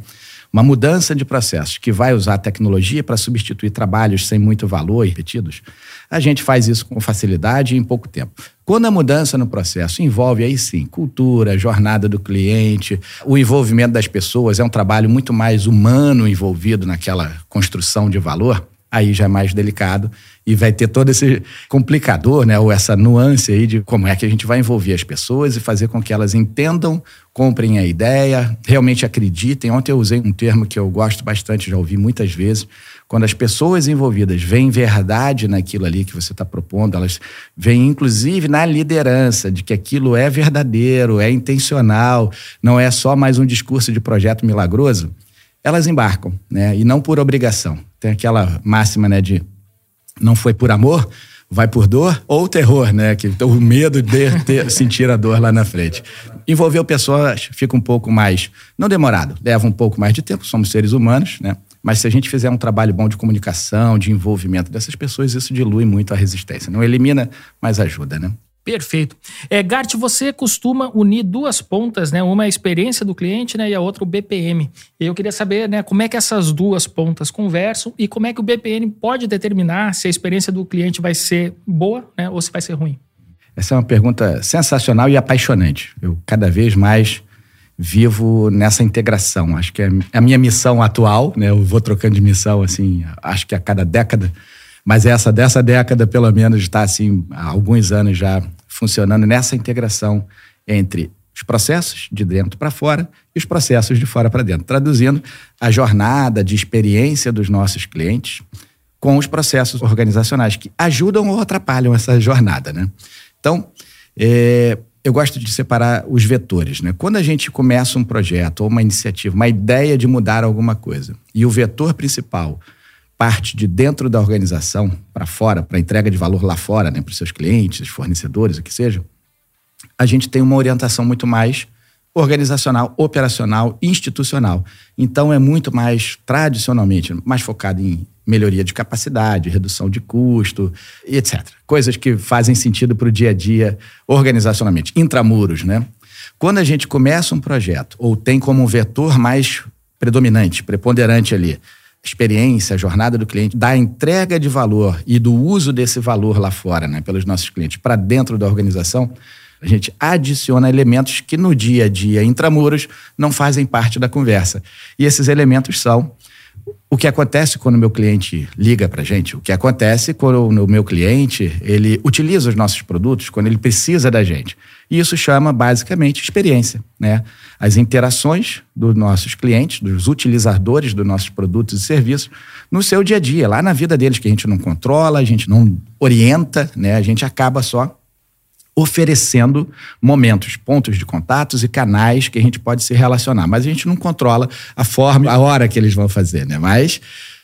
Speaker 2: Uma mudança de processos que vai usar tecnologia para substituir trabalhos sem muito valor repetidos, a gente faz isso com facilidade e em pouco tempo. Quando a mudança no processo envolve aí sim cultura, jornada do cliente, o envolvimento das pessoas, é um trabalho muito mais humano envolvido naquela construção de valor, aí já é mais delicado e vai ter todo esse complicador, né, ou essa nuance aí de como é que a gente vai envolver as pessoas e fazer com que elas entendam, comprem a ideia, realmente acreditem. Ontem eu usei um termo que eu gosto bastante, já ouvi muitas vezes, quando as pessoas envolvidas veem verdade naquilo ali que você está propondo, elas veem inclusive na liderança de que aquilo é verdadeiro, é intencional, não é só mais um discurso de projeto milagroso, elas embarcam, né? E não por obrigação. Tem aquela máxima, né, de não foi por amor, vai por dor ou terror, né? Que o medo de ter, sentir a dor lá na frente. Envolver pessoas fica um pouco mais, não demorado, leva um pouco mais de tempo, somos seres humanos, né? Mas se a gente fizer um trabalho bom de comunicação, de envolvimento dessas pessoas, isso dilui muito a resistência. Não elimina, mas ajuda, né?
Speaker 1: Perfeito. É, Gart, você costuma unir duas pontas, né? Uma é a experiência do cliente né? e a outra o BPM. Eu queria saber né, como é que essas duas pontas conversam e como é que o BPM pode determinar se a experiência do cliente vai ser boa né, ou se vai ser ruim.
Speaker 2: Essa é uma pergunta sensacional e apaixonante. Eu cada vez mais vivo nessa integração. Acho que é a minha missão atual, né? Eu vou trocando de missão assim, acho que a cada década mas essa dessa década, pelo menos, está assim, há alguns anos já funcionando nessa integração entre os processos de dentro para fora e os processos de fora para dentro, traduzindo a jornada de experiência dos nossos clientes com os processos organizacionais que ajudam ou atrapalham essa jornada, né? Então, é, eu gosto de separar os vetores, né? Quando a gente começa um projeto ou uma iniciativa, uma ideia de mudar alguma coisa, e o vetor principal parte de dentro da organização para fora, para entrega de valor lá fora, né, para os seus clientes, fornecedores, o que seja, a gente tem uma orientação muito mais organizacional, operacional, institucional. Então é muito mais tradicionalmente mais focado em melhoria de capacidade, redução de custo, etc. Coisas que fazem sentido para o dia a dia organizacionalmente, intramuros, né? Quando a gente começa um projeto ou tem como vetor mais predominante, preponderante ali, experiência, a jornada do cliente, da entrega de valor e do uso desse valor lá fora, né, pelos nossos clientes, para dentro da organização, a gente adiciona elementos que no dia a dia, intramuros, não fazem parte da conversa. E esses elementos são o que acontece quando o meu cliente liga para a gente, o que acontece quando o meu cliente ele utiliza os nossos produtos, quando ele precisa da gente. E isso chama basicamente experiência, né? As interações dos nossos clientes, dos utilizadores dos nossos produtos e serviços no seu dia a dia, lá na vida deles que a gente não controla, a gente não orienta, né? A gente acaba só oferecendo momentos, pontos de contatos e canais que a gente pode se relacionar. Mas a gente não controla a forma, a hora que eles vão fazer, né? Mas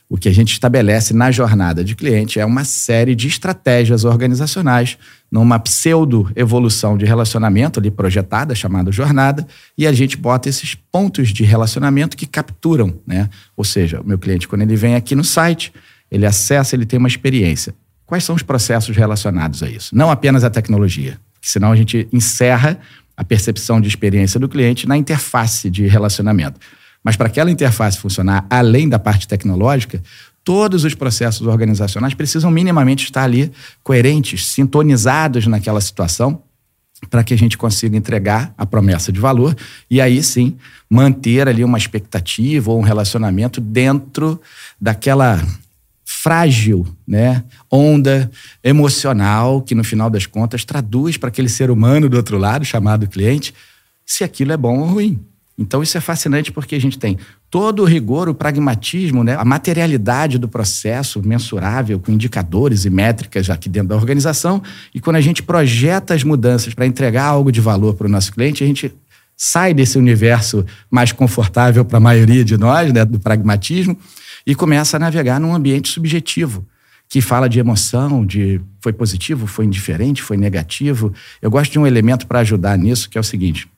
Speaker 2: o que a gente estabelece na jornada de cliente é uma série de estratégias organizacionais numa pseudo-evolução de relacionamento ali projetada, chamada jornada, e a gente bota esses pontos de relacionamento que capturam, né? Ou seja, o meu cliente, quando ele vem aqui no site, ele acessa, ele tem uma experiência. Quais são os processos relacionados a isso? Não apenas a tecnologia, senão a gente encerra a percepção de experiência do cliente na interface de relacionamento. Mas para aquela interface funcionar além da parte tecnológica, todos os processos organizacionais precisam minimamente estar ali coerentes, sintonizados naquela situação, para que a gente consiga entregar a promessa de valor e aí sim manter ali uma expectativa ou um relacionamento dentro daquela frágil, né, onda emocional que no final das contas traduz para aquele ser humano do outro lado, chamado cliente, se aquilo é bom ou ruim. Então isso é fascinante porque a gente tem todo o rigor, o pragmatismo, né, a materialidade do processo mensurável com indicadores e métricas aqui dentro da organização. E quando a gente projeta as mudanças para entregar algo de valor para o nosso cliente, a gente sai desse universo mais confortável para a maioria de nós, né, do pragmatismo e começa a navegar num ambiente subjetivo que fala de emoção, de foi positivo, foi indiferente, foi negativo. Eu gosto de um elemento para ajudar nisso, que é o seguinte: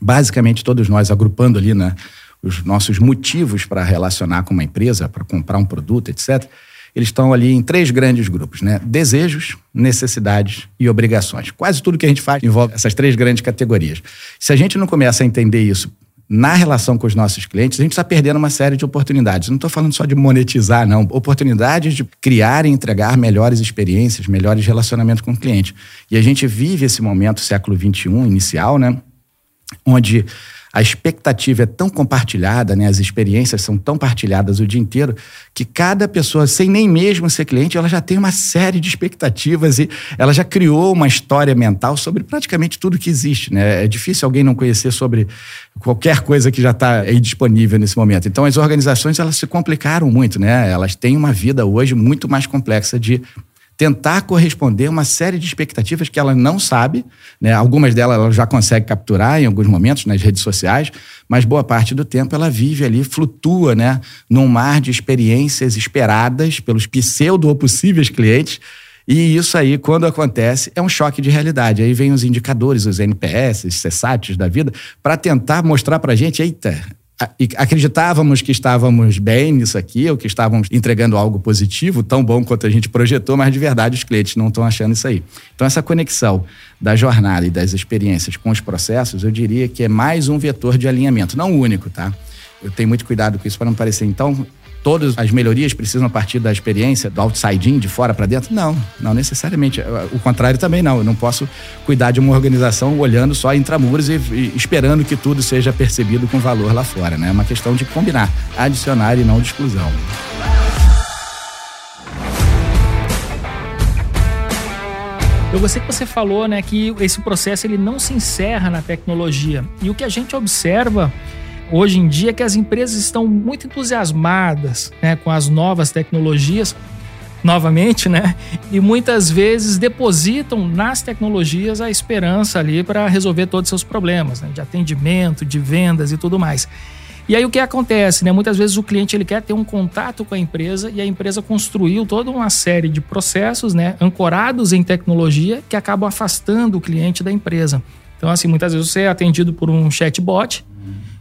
Speaker 2: basicamente todos nós agrupando ali né, os nossos motivos para relacionar com uma empresa, para comprar um produto, etc. Eles estão ali em três grandes grupos, né? Desejos, necessidades e obrigações. Quase tudo que a gente faz envolve essas três grandes categorias. Se a gente não começa a entender isso na relação com os nossos clientes, a gente está perdendo uma série de oportunidades. Não estou falando só de monetizar, não. Oportunidades de criar e entregar melhores experiências, melhores relacionamentos com o cliente. E a gente vive esse momento, século XXI, inicial, né? Onde a expectativa é tão compartilhada, né? as experiências são tão partilhadas o dia inteiro, que cada pessoa, sem nem mesmo ser cliente, ela já tem uma série de expectativas e ela já criou uma história mental sobre praticamente tudo que existe. Né? É difícil alguém não conhecer sobre qualquer coisa que já está aí disponível nesse momento. Então, as organizações elas se complicaram muito, né? elas têm uma vida hoje muito mais complexa de tentar corresponder uma série de expectativas que ela não sabe, né? Algumas delas ela já consegue capturar em alguns momentos nas redes sociais, mas boa parte do tempo ela vive ali, flutua, né, num mar de experiências esperadas pelos pseudo ou possíveis clientes. E isso aí, quando acontece, é um choque de realidade. Aí vem os indicadores, os NPS, os CSATs da vida, para tentar mostrar para a gente, eita, acreditávamos que estávamos bem nisso aqui, ou que estávamos entregando algo positivo, tão bom quanto a gente projetou, mas de verdade os clientes não estão achando isso aí. Então, essa conexão da jornada e das experiências com os processos, eu diria que é mais um vetor de alinhamento, não único, tá? Eu tenho muito cuidado com isso para não parecer. Então, todas as melhorias precisam partir da experiência, do outside in, de fora para dentro? Não, não necessariamente. O contrário também não. Eu não posso cuidar de uma organização olhando só intramuros e, e esperando que tudo seja percebido com valor lá fora. Né? É uma questão de combinar, adicionar e não de exclusão.
Speaker 1: Eu gostei que você falou, né, que esse processo ele não se encerra na tecnologia. E o que a gente observa hoje em dia que as empresas estão muito entusiasmadas né, com as novas tecnologias, novamente, né? E muitas vezes depositam nas tecnologias a esperança ali para resolver todos os seus problemas, né, de atendimento, de vendas e tudo mais. E aí o que acontece, né? Muitas vezes o cliente ele quer ter um contato com a empresa e a empresa construiu toda uma série de processos, né, ancorados em tecnologia que acabam afastando o cliente da empresa. Então assim, muitas vezes você é atendido por um chatbot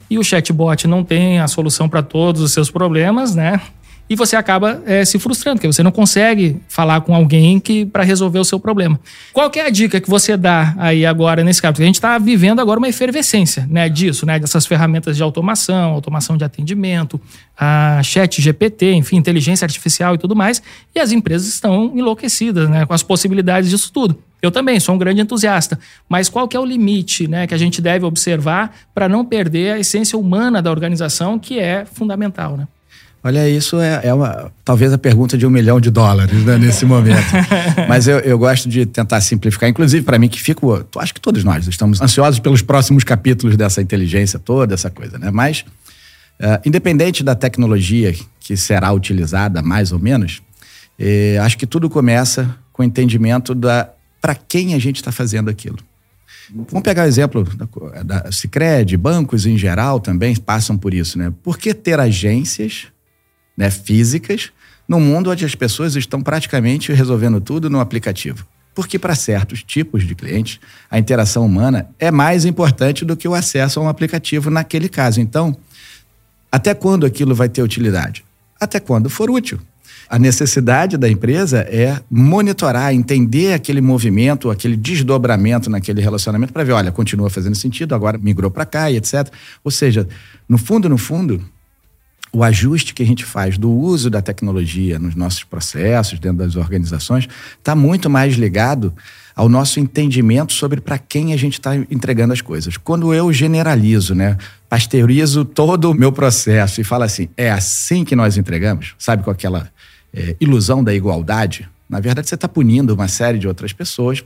Speaker 1: e o chatbot não tem a solução para todos os seus problemas, né?
Speaker 3: E você acaba é, se frustrando, porque você não consegue falar com alguém que para resolver o seu problema. Qual é a dica que você dá aí agora nesse caso? Porque a gente está vivendo agora uma efervescência né, disso, né, dessas ferramentas de automação, automação de atendimento, a chat GPT, enfim, inteligência artificial e tudo mais, e as empresas estão enlouquecidas né, com as possibilidades disso tudo. Eu também sou um grande entusiasta, mas qual que é o limite né, que a gente deve observar para não perder a essência humana da organização, que é fundamental, né?
Speaker 2: Olha, isso é, é uma, talvez a pergunta de um milhão de dólares né, nesse momento. Mas eu, eu, gosto de tentar simplificar, inclusive para mim que fico, acho que todos nós estamos ansiosos pelos próximos capítulos dessa inteligência toda, essa coisa, né? Mas, uh, independente da tecnologia que será utilizada, mais ou menos, eh, acho que tudo começa com o entendimento da para quem a gente está fazendo aquilo. Vamos pegar o exemplo da, da Cicred, bancos em geral também passam por isso, né? Por que ter agências né, físicas, no mundo onde as pessoas estão praticamente resolvendo tudo no aplicativo. Porque para certos tipos de clientes, a interação humana é mais importante do que o acesso a um aplicativo naquele caso. Então, até quando aquilo vai ter utilidade? Até quando for útil. A necessidade da empresa é monitorar, entender aquele movimento, aquele desdobramento naquele relacionamento para ver, olha, continua fazendo sentido, agora migrou para cá e etc. Ou seja, no fundo, no fundo, o ajuste que a gente faz do uso da tecnologia nos nossos processos, dentro das organizações, está muito mais ligado ao nosso entendimento sobre para quem a gente está entregando as coisas. Quando eu generalizo, né, pasteurizo todo o meu processo e falo assim, é assim que nós entregamos, sabe, com aquela é, ilusão da igualdade, na verdade você está punindo uma série de outras pessoas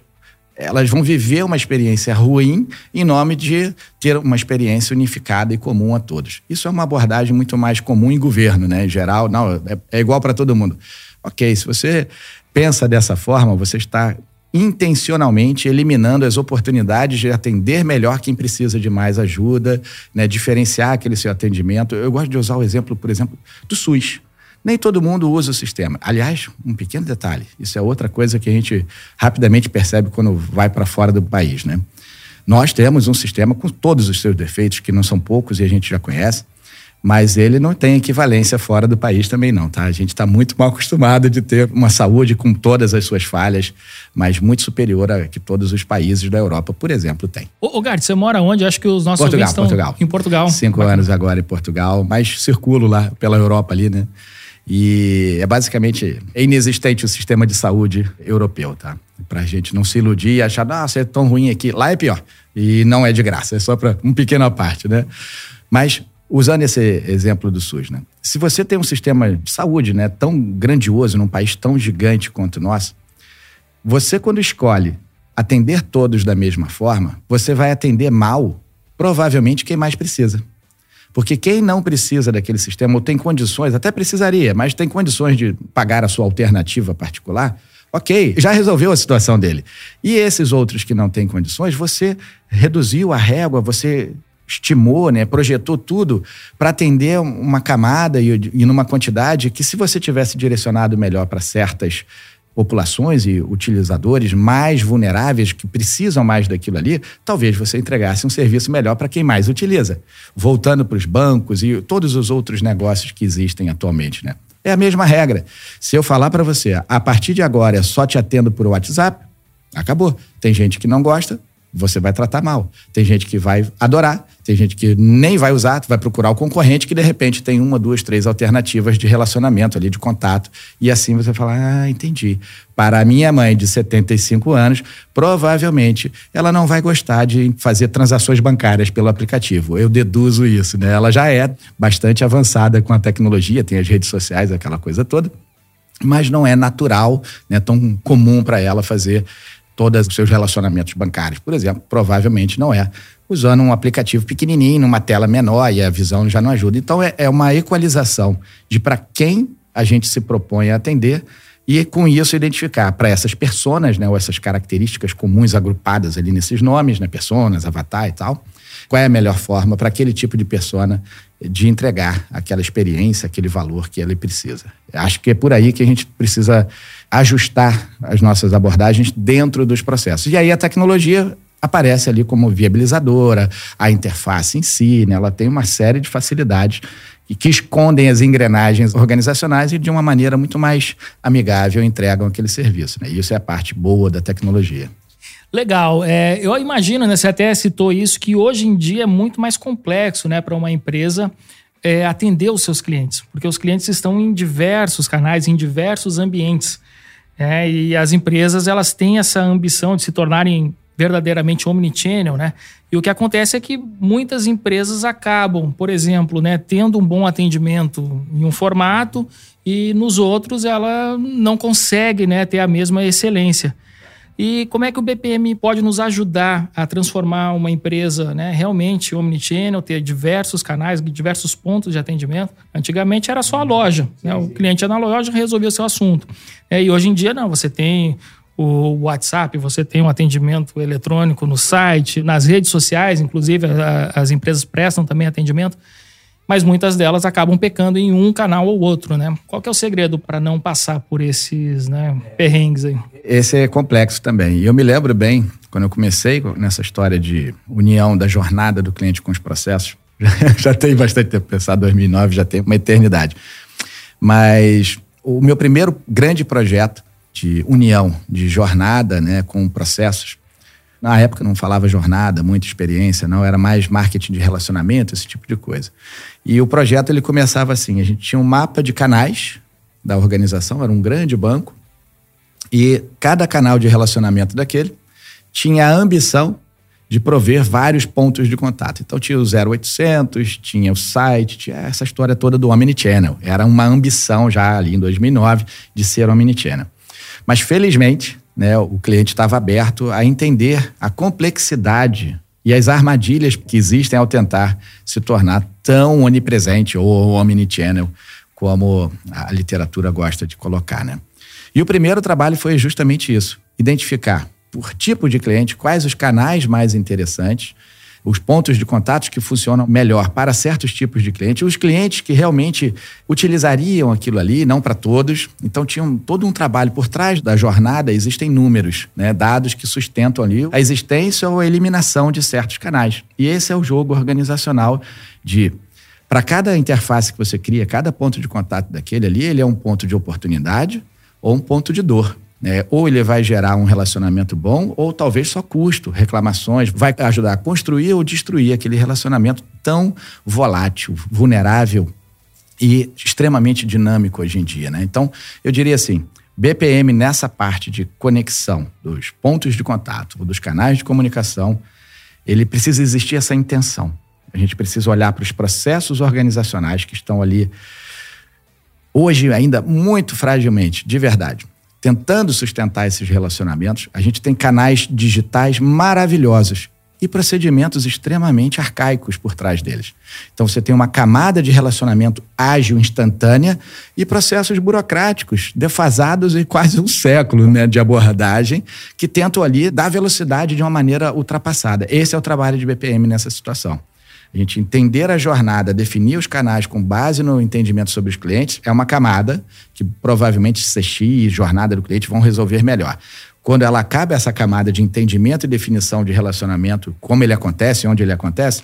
Speaker 2: elas vão viver uma experiência ruim em nome de ter uma experiência unificada e comum a todos. Isso é uma abordagem muito mais comum em governo, né? Em geral, não, é, é igual para todo mundo. Ok, se você pensa dessa forma, você está intencionalmente eliminando as oportunidades de atender melhor quem precisa de mais ajuda, né? diferenciar aquele seu atendimento. Eu gosto de usar o exemplo, por exemplo, do SUS. Nem todo mundo usa o sistema. Aliás, um pequeno detalhe: isso é outra coisa que a gente rapidamente percebe quando vai para fora do país, né? Nós temos um sistema com todos os seus defeitos, que não são poucos e a gente já conhece, mas ele não tem equivalência fora do país também não, tá? A gente está muito mal acostumado de ter uma saúde com todas as suas falhas, mas muito superior a que todos os países da Europa, por exemplo, têm.
Speaker 3: Ô, ô Gart, você mora onde? Acho que os nossos
Speaker 2: Portugal,
Speaker 3: estão
Speaker 2: Portugal.
Speaker 3: em Portugal.
Speaker 2: Cinco Bacana. anos agora em Portugal, mas circulo lá pela Europa ali, né? E é basicamente é inexistente o sistema de saúde europeu, tá? Para a gente não se iludir e achar, nossa, é tão ruim aqui. Lá é pior. E não é de graça, é só para uma pequena parte, né? Mas, usando esse exemplo do SUS, né? Se você tem um sistema de saúde né, tão grandioso num país tão gigante quanto o nosso, você, quando escolhe atender todos da mesma forma, você vai atender mal, provavelmente, quem mais precisa. Porque quem não precisa daquele sistema ou tem condições, até precisaria, mas tem condições de pagar a sua alternativa particular, ok, já resolveu a situação dele. E esses outros que não têm condições, você reduziu a régua, você estimou, né, projetou tudo para atender uma camada e, e numa quantidade que se você tivesse direcionado melhor para certas populações e utilizadores mais vulneráveis que precisam mais daquilo ali, talvez você entregasse um serviço melhor para quem mais utiliza. Voltando para os bancos e todos os outros negócios que existem atualmente, né? É a mesma regra. Se eu falar para você, a partir de agora é só te atendo por WhatsApp, acabou. Tem gente que não gosta, você vai tratar mal. Tem gente que vai adorar, tem gente que nem vai usar, vai procurar o concorrente que de repente tem uma, duas, três alternativas de relacionamento ali, de contato. E assim você fala: ah, entendi. Para a minha mãe de 75 anos, provavelmente ela não vai gostar de fazer transações bancárias pelo aplicativo. Eu deduzo isso, né? Ela já é bastante avançada com a tecnologia, tem as redes sociais, aquela coisa toda mas não é natural, né, tão comum para ela fazer todos os seus relacionamentos bancários, por exemplo, provavelmente não é usando um aplicativo pequenininho, numa tela menor e a visão já não ajuda. Então é, é uma equalização de para quem a gente se propõe a atender e com isso identificar para essas personas, né, ou essas características comuns agrupadas ali nesses nomes, né, personas, avatar e tal, qual é a melhor forma para aquele tipo de persona de entregar aquela experiência, aquele valor que ele precisa. Acho que é por aí que a gente precisa ajustar as nossas abordagens dentro dos processos. E aí a tecnologia aparece ali como viabilizadora, a interface em si, né? ela tem uma série de facilidades que escondem as engrenagens organizacionais e de uma maneira muito mais amigável entregam aquele serviço. Né? E isso é a parte boa da tecnologia.
Speaker 1: Legal. É, eu imagino, né, você até citou isso, que hoje em dia é muito mais complexo né, para uma empresa é, atender os seus clientes, porque os clientes estão em diversos canais, em diversos ambientes. É, e as empresas elas têm essa ambição de se tornarem verdadeiramente omnichannel, né? E o que acontece é que muitas empresas acabam, por exemplo, né, tendo um bom atendimento em um formato e nos outros ela não consegue, né, ter a mesma excelência. E como é que o BPM pode nos ajudar a transformar uma empresa né, realmente omnichannel, ter diversos canais, diversos pontos de atendimento? Antigamente era só a loja, né? o cliente ia na loja e resolvia o seu assunto. É, e hoje em dia não, você tem o WhatsApp, você tem um atendimento eletrônico no site, nas redes sociais, inclusive as empresas prestam também atendimento mas muitas delas acabam pecando em um canal ou outro, né? Qual que é o segredo para não passar por esses né, perrengues aí?
Speaker 2: Esse é complexo também. E eu me lembro bem, quando eu comecei nessa história de união da jornada do cliente com os processos, já tem bastante tempo, pensar 2009 já tem uma eternidade. Mas o meu primeiro grande projeto de união de jornada né, com processos na época não falava jornada, muita experiência, não, era mais marketing de relacionamento, esse tipo de coisa. E o projeto ele começava assim, a gente tinha um mapa de canais da organização, era um grande banco, e cada canal de relacionamento daquele tinha a ambição de prover vários pontos de contato. Então tinha o 0800, tinha o site, tinha essa história toda do Omnichannel. Era uma ambição já ali em 2009 de ser Omnichannel. Mas felizmente, né, o cliente estava aberto a entender a complexidade e as armadilhas que existem ao tentar se tornar tão onipresente ou omnichannel como a literatura gosta de colocar, né? E o primeiro trabalho foi justamente isso: identificar por tipo de cliente quais os canais mais interessantes os pontos de contato que funcionam melhor para certos tipos de clientes, os clientes que realmente utilizariam aquilo ali, não para todos. Então, tinha um, todo um trabalho por trás da jornada, existem números, né, dados que sustentam ali a existência ou a eliminação de certos canais. E esse é o jogo organizacional de para cada interface que você cria, cada ponto de contato daquele ali, ele é um ponto de oportunidade ou um ponto de dor. É, ou ele vai gerar um relacionamento bom, ou talvez só custo, reclamações, vai ajudar a construir ou destruir aquele relacionamento tão volátil, vulnerável e extremamente dinâmico hoje em dia. Né? Então, eu diria assim: BPM nessa parte de conexão dos pontos de contato, dos canais de comunicação, ele precisa existir essa intenção. A gente precisa olhar para os processos organizacionais que estão ali hoje ainda muito fragilmente, de verdade tentando sustentar esses relacionamentos, a gente tem canais digitais maravilhosos e procedimentos extremamente arcaicos por trás deles. Então você tem uma camada de relacionamento ágil, instantânea e processos burocráticos defasados em quase um século né, de abordagem que tentam ali dar velocidade de uma maneira ultrapassada. Esse é o trabalho de BPM nessa situação. A gente entender a jornada, definir os canais com base no entendimento sobre os clientes, é uma camada que provavelmente CX jornada do cliente vão resolver melhor. Quando ela acaba essa camada de entendimento e definição de relacionamento, como ele acontece, onde ele acontece,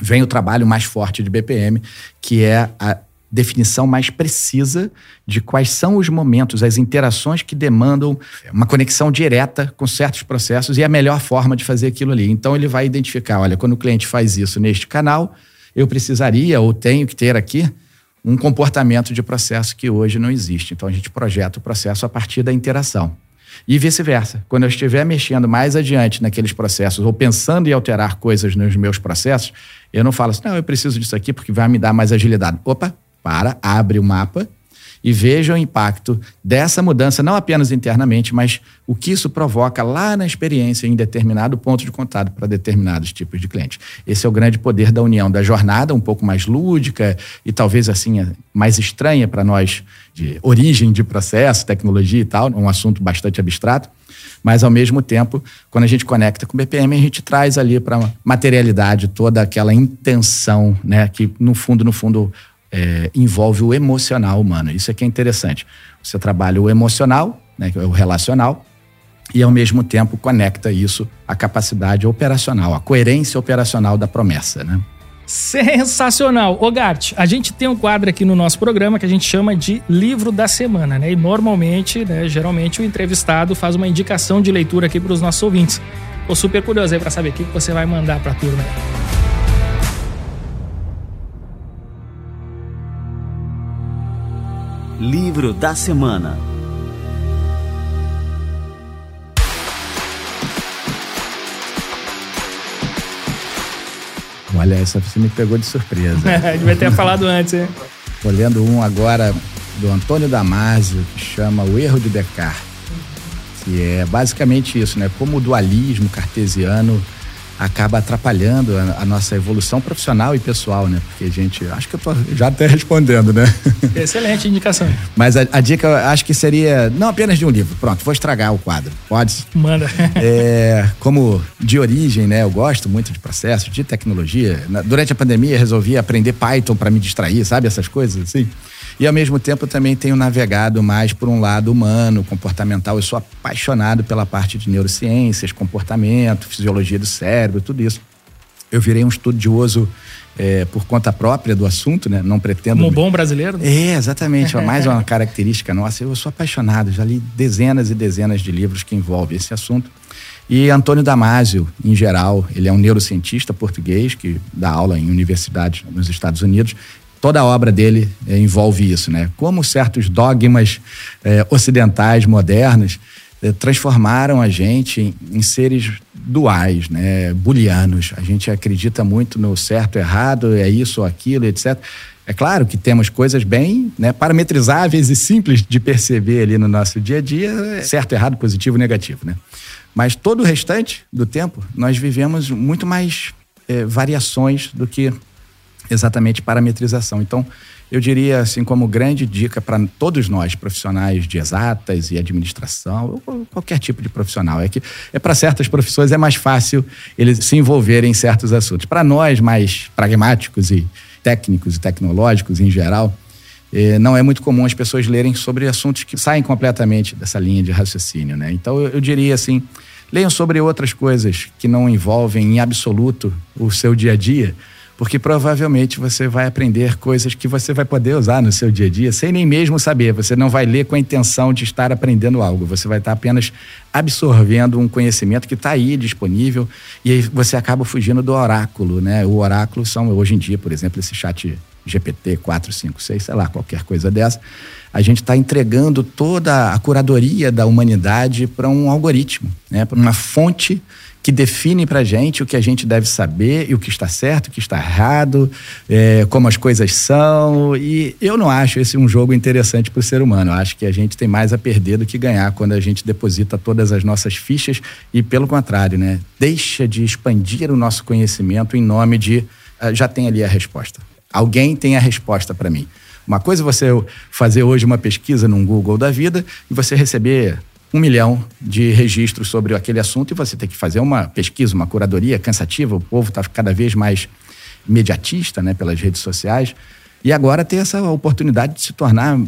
Speaker 2: vem o trabalho mais forte de BPM, que é a definição mais precisa de quais são os momentos, as interações que demandam uma conexão direta com certos processos e a melhor forma de fazer aquilo ali. Então ele vai identificar, olha, quando o cliente faz isso neste canal, eu precisaria ou tenho que ter aqui um comportamento de processo que hoje não existe. Então a gente projeta o processo a partir da interação. E vice-versa. Quando eu estiver mexendo mais adiante naqueles processos ou pensando em alterar coisas nos meus processos, eu não falo assim, não, eu preciso disso aqui porque vai me dar mais agilidade. Opa, para, abre o mapa e veja o impacto dessa mudança, não apenas internamente, mas o que isso provoca lá na experiência em determinado ponto de contato para determinados tipos de clientes. Esse é o grande poder da união da jornada, um pouco mais lúdica e talvez assim mais estranha para nós de origem de processo, tecnologia e tal, um assunto bastante abstrato. Mas, ao mesmo tempo, quando a gente conecta com o BPM, a gente traz ali para materialidade toda aquela intenção, né? Que, no fundo, no fundo, é, envolve o emocional humano. Isso é que é interessante. Você trabalha o emocional, né, é o relacional, e, ao mesmo tempo, conecta isso à capacidade operacional, à coerência operacional da promessa, né?
Speaker 3: Sensacional. Ô Gart, a gente tem um quadro aqui no nosso programa que a gente chama de livro da semana, né? E normalmente, né, geralmente o entrevistado faz uma indicação de leitura aqui para os nossos ouvintes. Tô super curioso aí para saber o que você vai mandar para a turma.
Speaker 4: Livro da semana.
Speaker 2: Olha, essa você me pegou de surpresa.
Speaker 3: a gente vai ter falado antes, hein?
Speaker 2: Tô lendo um agora do Antônio Damasio, que chama O Erro de Descartes. Que é basicamente isso, né? Como o dualismo cartesiano acaba atrapalhando a, a, nossa evolução profissional e pessoal, né? Porque a gente, acho que eu tô já até respondendo, né?
Speaker 3: Excelente indicação.
Speaker 2: Mas a, a dica, acho que seria não apenas de um livro. Pronto, vou estragar o quadro. Pode?
Speaker 3: Manda.
Speaker 2: É, como de origem, né? Eu gosto muito de processos, de tecnologia. Durante a pandemia, resolvi aprender Python para me distrair, sabe? Essas coisas assim. E ao mesmo tempo também tenho navegado mais por um lado humano, comportamental. Eu sou apaixonado pela parte de neurociências, comportamento, fisiologia do cérebro, tudo isso. Eu virei um estudioso é, por conta própria do assunto, né? Não pretendo.
Speaker 3: Como bom brasileiro?
Speaker 2: É, exatamente. mais uma característica nossa. Eu sou apaixonado, já li dezenas e dezenas de livros que envolvem esse assunto. E Antônio Damasio, em geral, ele é um neurocientista português que dá aula em universidades nos Estados Unidos toda a obra dele é, envolve isso, né? Como certos dogmas é, ocidentais modernos é, transformaram a gente em, em, seres duais, né? Bulianos. A gente acredita muito no certo, errado, é isso aquilo, etc. É claro que temos coisas bem né, parametrizáveis e simples de perceber ali no nosso dia a dia, certo, errado, positivo, negativo, né? Mas todo o restante do tempo, nós vivemos muito mais variações do que exatamente parametrização. Então, eu diria assim como grande dica para todos nós profissionais de exatas e administração ou qualquer tipo de profissional é que é para certas profissões é mais fácil eles se envolverem em certos assuntos. Para nós mais pragmáticos e técnicos e tecnológicos em geral, eh, não é muito comum as pessoas lerem sobre assuntos que saem completamente dessa linha de raciocínio, né? Então eu, eu diria assim, leiam sobre outras coisas que não envolvem em absoluto o seu dia a dia porque provavelmente você vai aprender coisas que você vai poder usar no seu dia a dia sem nem mesmo saber. Você não vai ler com a intenção de estar aprendendo algo, você vai estar apenas absorvendo um conhecimento que está aí disponível e aí você acaba fugindo do oráculo, né? O oráculo são hoje em dia, por exemplo, esse chat GPT 456, sei lá, qualquer coisa dessa. A gente está entregando toda a curadoria da humanidade para um algoritmo, né? para uma fonte que define para gente o que a gente deve saber e o que está certo, o que está errado, é, como as coisas são. E eu não acho esse um jogo interessante para o ser humano. Eu acho que a gente tem mais a perder do que ganhar quando a gente deposita todas as nossas fichas e, pelo contrário, né, deixa de expandir o nosso conhecimento em nome de uh, já tem ali a resposta. Alguém tem a resposta para mim. Uma coisa é você fazer hoje uma pesquisa num Google da vida e você receber um milhão de registros sobre aquele assunto e você tem que fazer uma pesquisa, uma curadoria cansativa. O povo está cada vez mais imediatista né, pelas redes sociais. E agora tem essa oportunidade de se tornar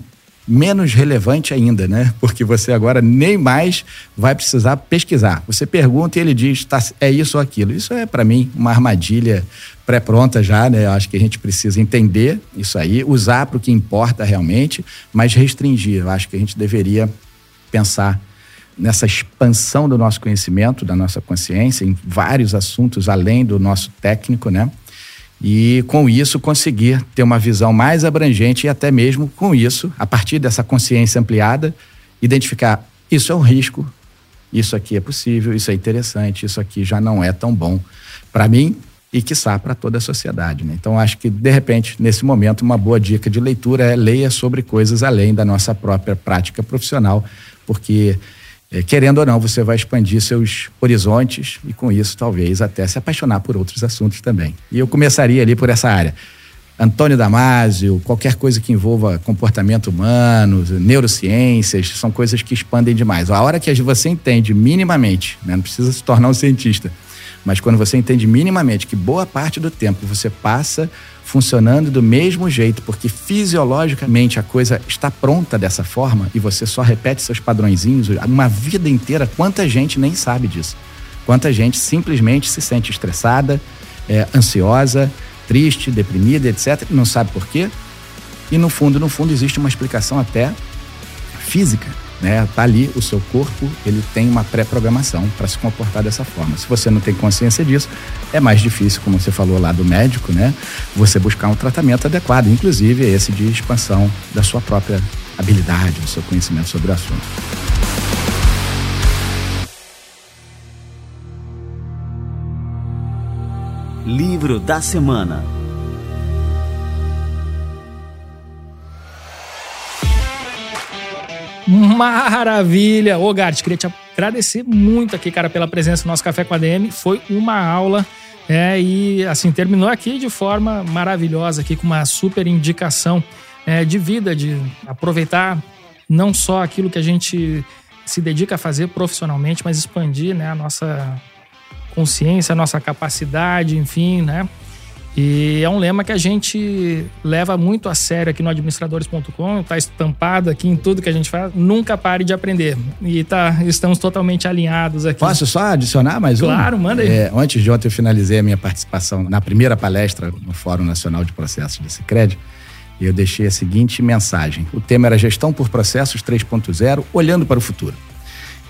Speaker 2: menos relevante ainda, né? Porque você agora nem mais vai precisar pesquisar. Você pergunta e ele diz, tá, é isso ou aquilo. Isso é, para mim, uma armadilha pré-pronta já, né? Eu acho que a gente precisa entender isso aí, usar para o que importa realmente, mas restringir. Eu acho que a gente deveria pensar nessa expansão do nosso conhecimento, da nossa consciência, em vários assuntos além do nosso técnico, né? E com isso conseguir ter uma visão mais abrangente e até mesmo com isso, a partir dessa consciência ampliada, identificar isso é um risco, isso aqui é possível, isso é interessante, isso aqui já não é tão bom para mim e quiçá para toda a sociedade. Né? Então acho que de repente nesse momento uma boa dica de leitura é leia sobre coisas além da nossa própria prática profissional, porque querendo ou não, você vai expandir seus horizontes e com isso talvez até se apaixonar por outros assuntos também. E eu começaria ali por essa área. Antônio Damasio, qualquer coisa que envolva comportamento humano, neurociências, são coisas que expandem demais. A hora que você entende minimamente, né, não precisa se tornar um cientista, mas quando você entende minimamente que boa parte do tempo você passa funcionando do mesmo jeito, porque fisiologicamente a coisa está pronta dessa forma e você só repete seus padrõezinhos uma vida inteira, quanta gente nem sabe disso. Quanta gente simplesmente se sente estressada, é, ansiosa, triste, deprimida, etc. Não sabe por quê. E no fundo, no fundo, existe uma explicação até física né? Tá ali o seu corpo, ele tem uma pré-programação para se comportar dessa forma. Se você não tem consciência disso, é mais difícil, como você falou lá do médico, né? Você buscar um tratamento adequado, inclusive esse de expansão da sua própria habilidade, do seu conhecimento sobre o assunto.
Speaker 4: Livro da semana.
Speaker 1: Maravilha! Ô, Gart, queria te agradecer muito aqui, cara, pela presença no nosso Café com a DM. Foi uma aula. É, e assim, terminou aqui de forma maravilhosa, aqui com uma super indicação é, de vida, de aproveitar não só aquilo que a gente se dedica a fazer profissionalmente, mas expandir né, a nossa consciência, a nossa capacidade, enfim, né? E é um lema que a gente leva muito a sério aqui no administradores.com, está estampado aqui em tudo que a gente faz. Nunca pare de aprender. E tá, estamos totalmente alinhados aqui.
Speaker 2: Posso só adicionar mais
Speaker 1: um? Claro, manda aí. É,
Speaker 2: antes de ontem eu finalizei a minha participação na primeira palestra no Fórum Nacional de Processos de Sicredi e eu deixei a seguinte mensagem. O tema era Gestão por Processos 3.0, olhando para o futuro.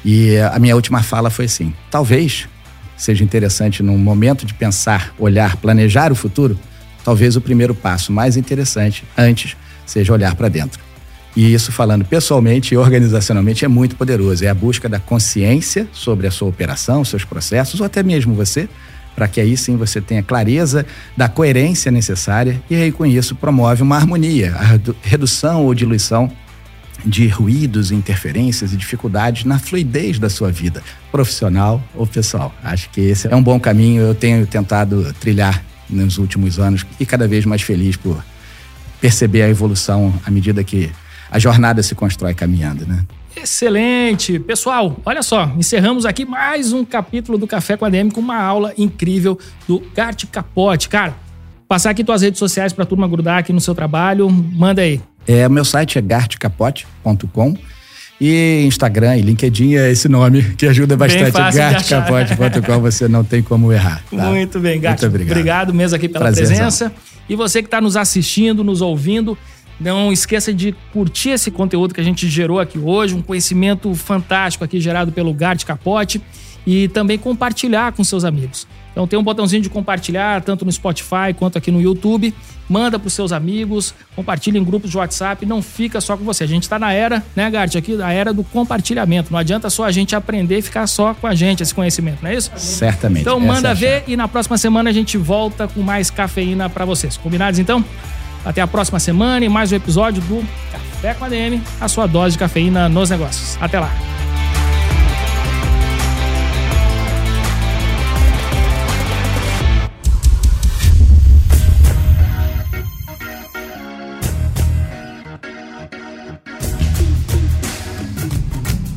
Speaker 2: E a minha última fala foi assim: talvez seja interessante num momento de pensar, olhar, planejar o futuro, talvez o primeiro passo mais interessante antes seja olhar para dentro. E isso, falando pessoalmente e organizacionalmente, é muito poderoso. É a busca da consciência sobre a sua operação, seus processos, ou até mesmo você, para que aí sim você tenha clareza da coerência necessária e aí com isso promove uma harmonia, a redução ou diluição de ruídos, interferências e dificuldades na fluidez da sua vida, profissional ou pessoal. Acho que esse é um bom caminho, eu tenho tentado trilhar nos últimos anos e cada vez mais feliz por perceber a evolução à medida que a jornada se constrói caminhando, né?
Speaker 1: Excelente! Pessoal, olha só, encerramos aqui mais um capítulo do Café com a DM com uma aula incrível do Gart Capote. Cara, passar aqui tuas redes sociais para a turma grudar aqui no seu trabalho, manda aí.
Speaker 2: É, meu site é gartcapote.com e Instagram e LinkedIn é esse nome que ajuda bastante. Gartcapote.com, você não tem como errar.
Speaker 1: Tá? Muito bem, Gart. Muito obrigado. Obrigado mesmo aqui pela Prazerzão. presença. E você que está nos assistindo, nos ouvindo, não esqueça de curtir esse conteúdo que a gente gerou aqui hoje, um conhecimento fantástico aqui gerado pelo Gart Capote e também compartilhar com seus amigos. Então tem um botãozinho de compartilhar, tanto no Spotify quanto aqui no YouTube. Manda para os seus amigos, compartilha em grupos de WhatsApp, não fica só com você. A gente está na era, né, Gart, aqui na era do compartilhamento. Não adianta só a gente aprender e ficar só com a gente esse conhecimento, não é isso?
Speaker 2: Certamente.
Speaker 1: Então manda é ver e na próxima semana a gente volta com mais cafeína para vocês. Combinados então? Até a próxima semana e mais um episódio do Café com a DM, a sua dose de cafeína nos negócios. Até lá.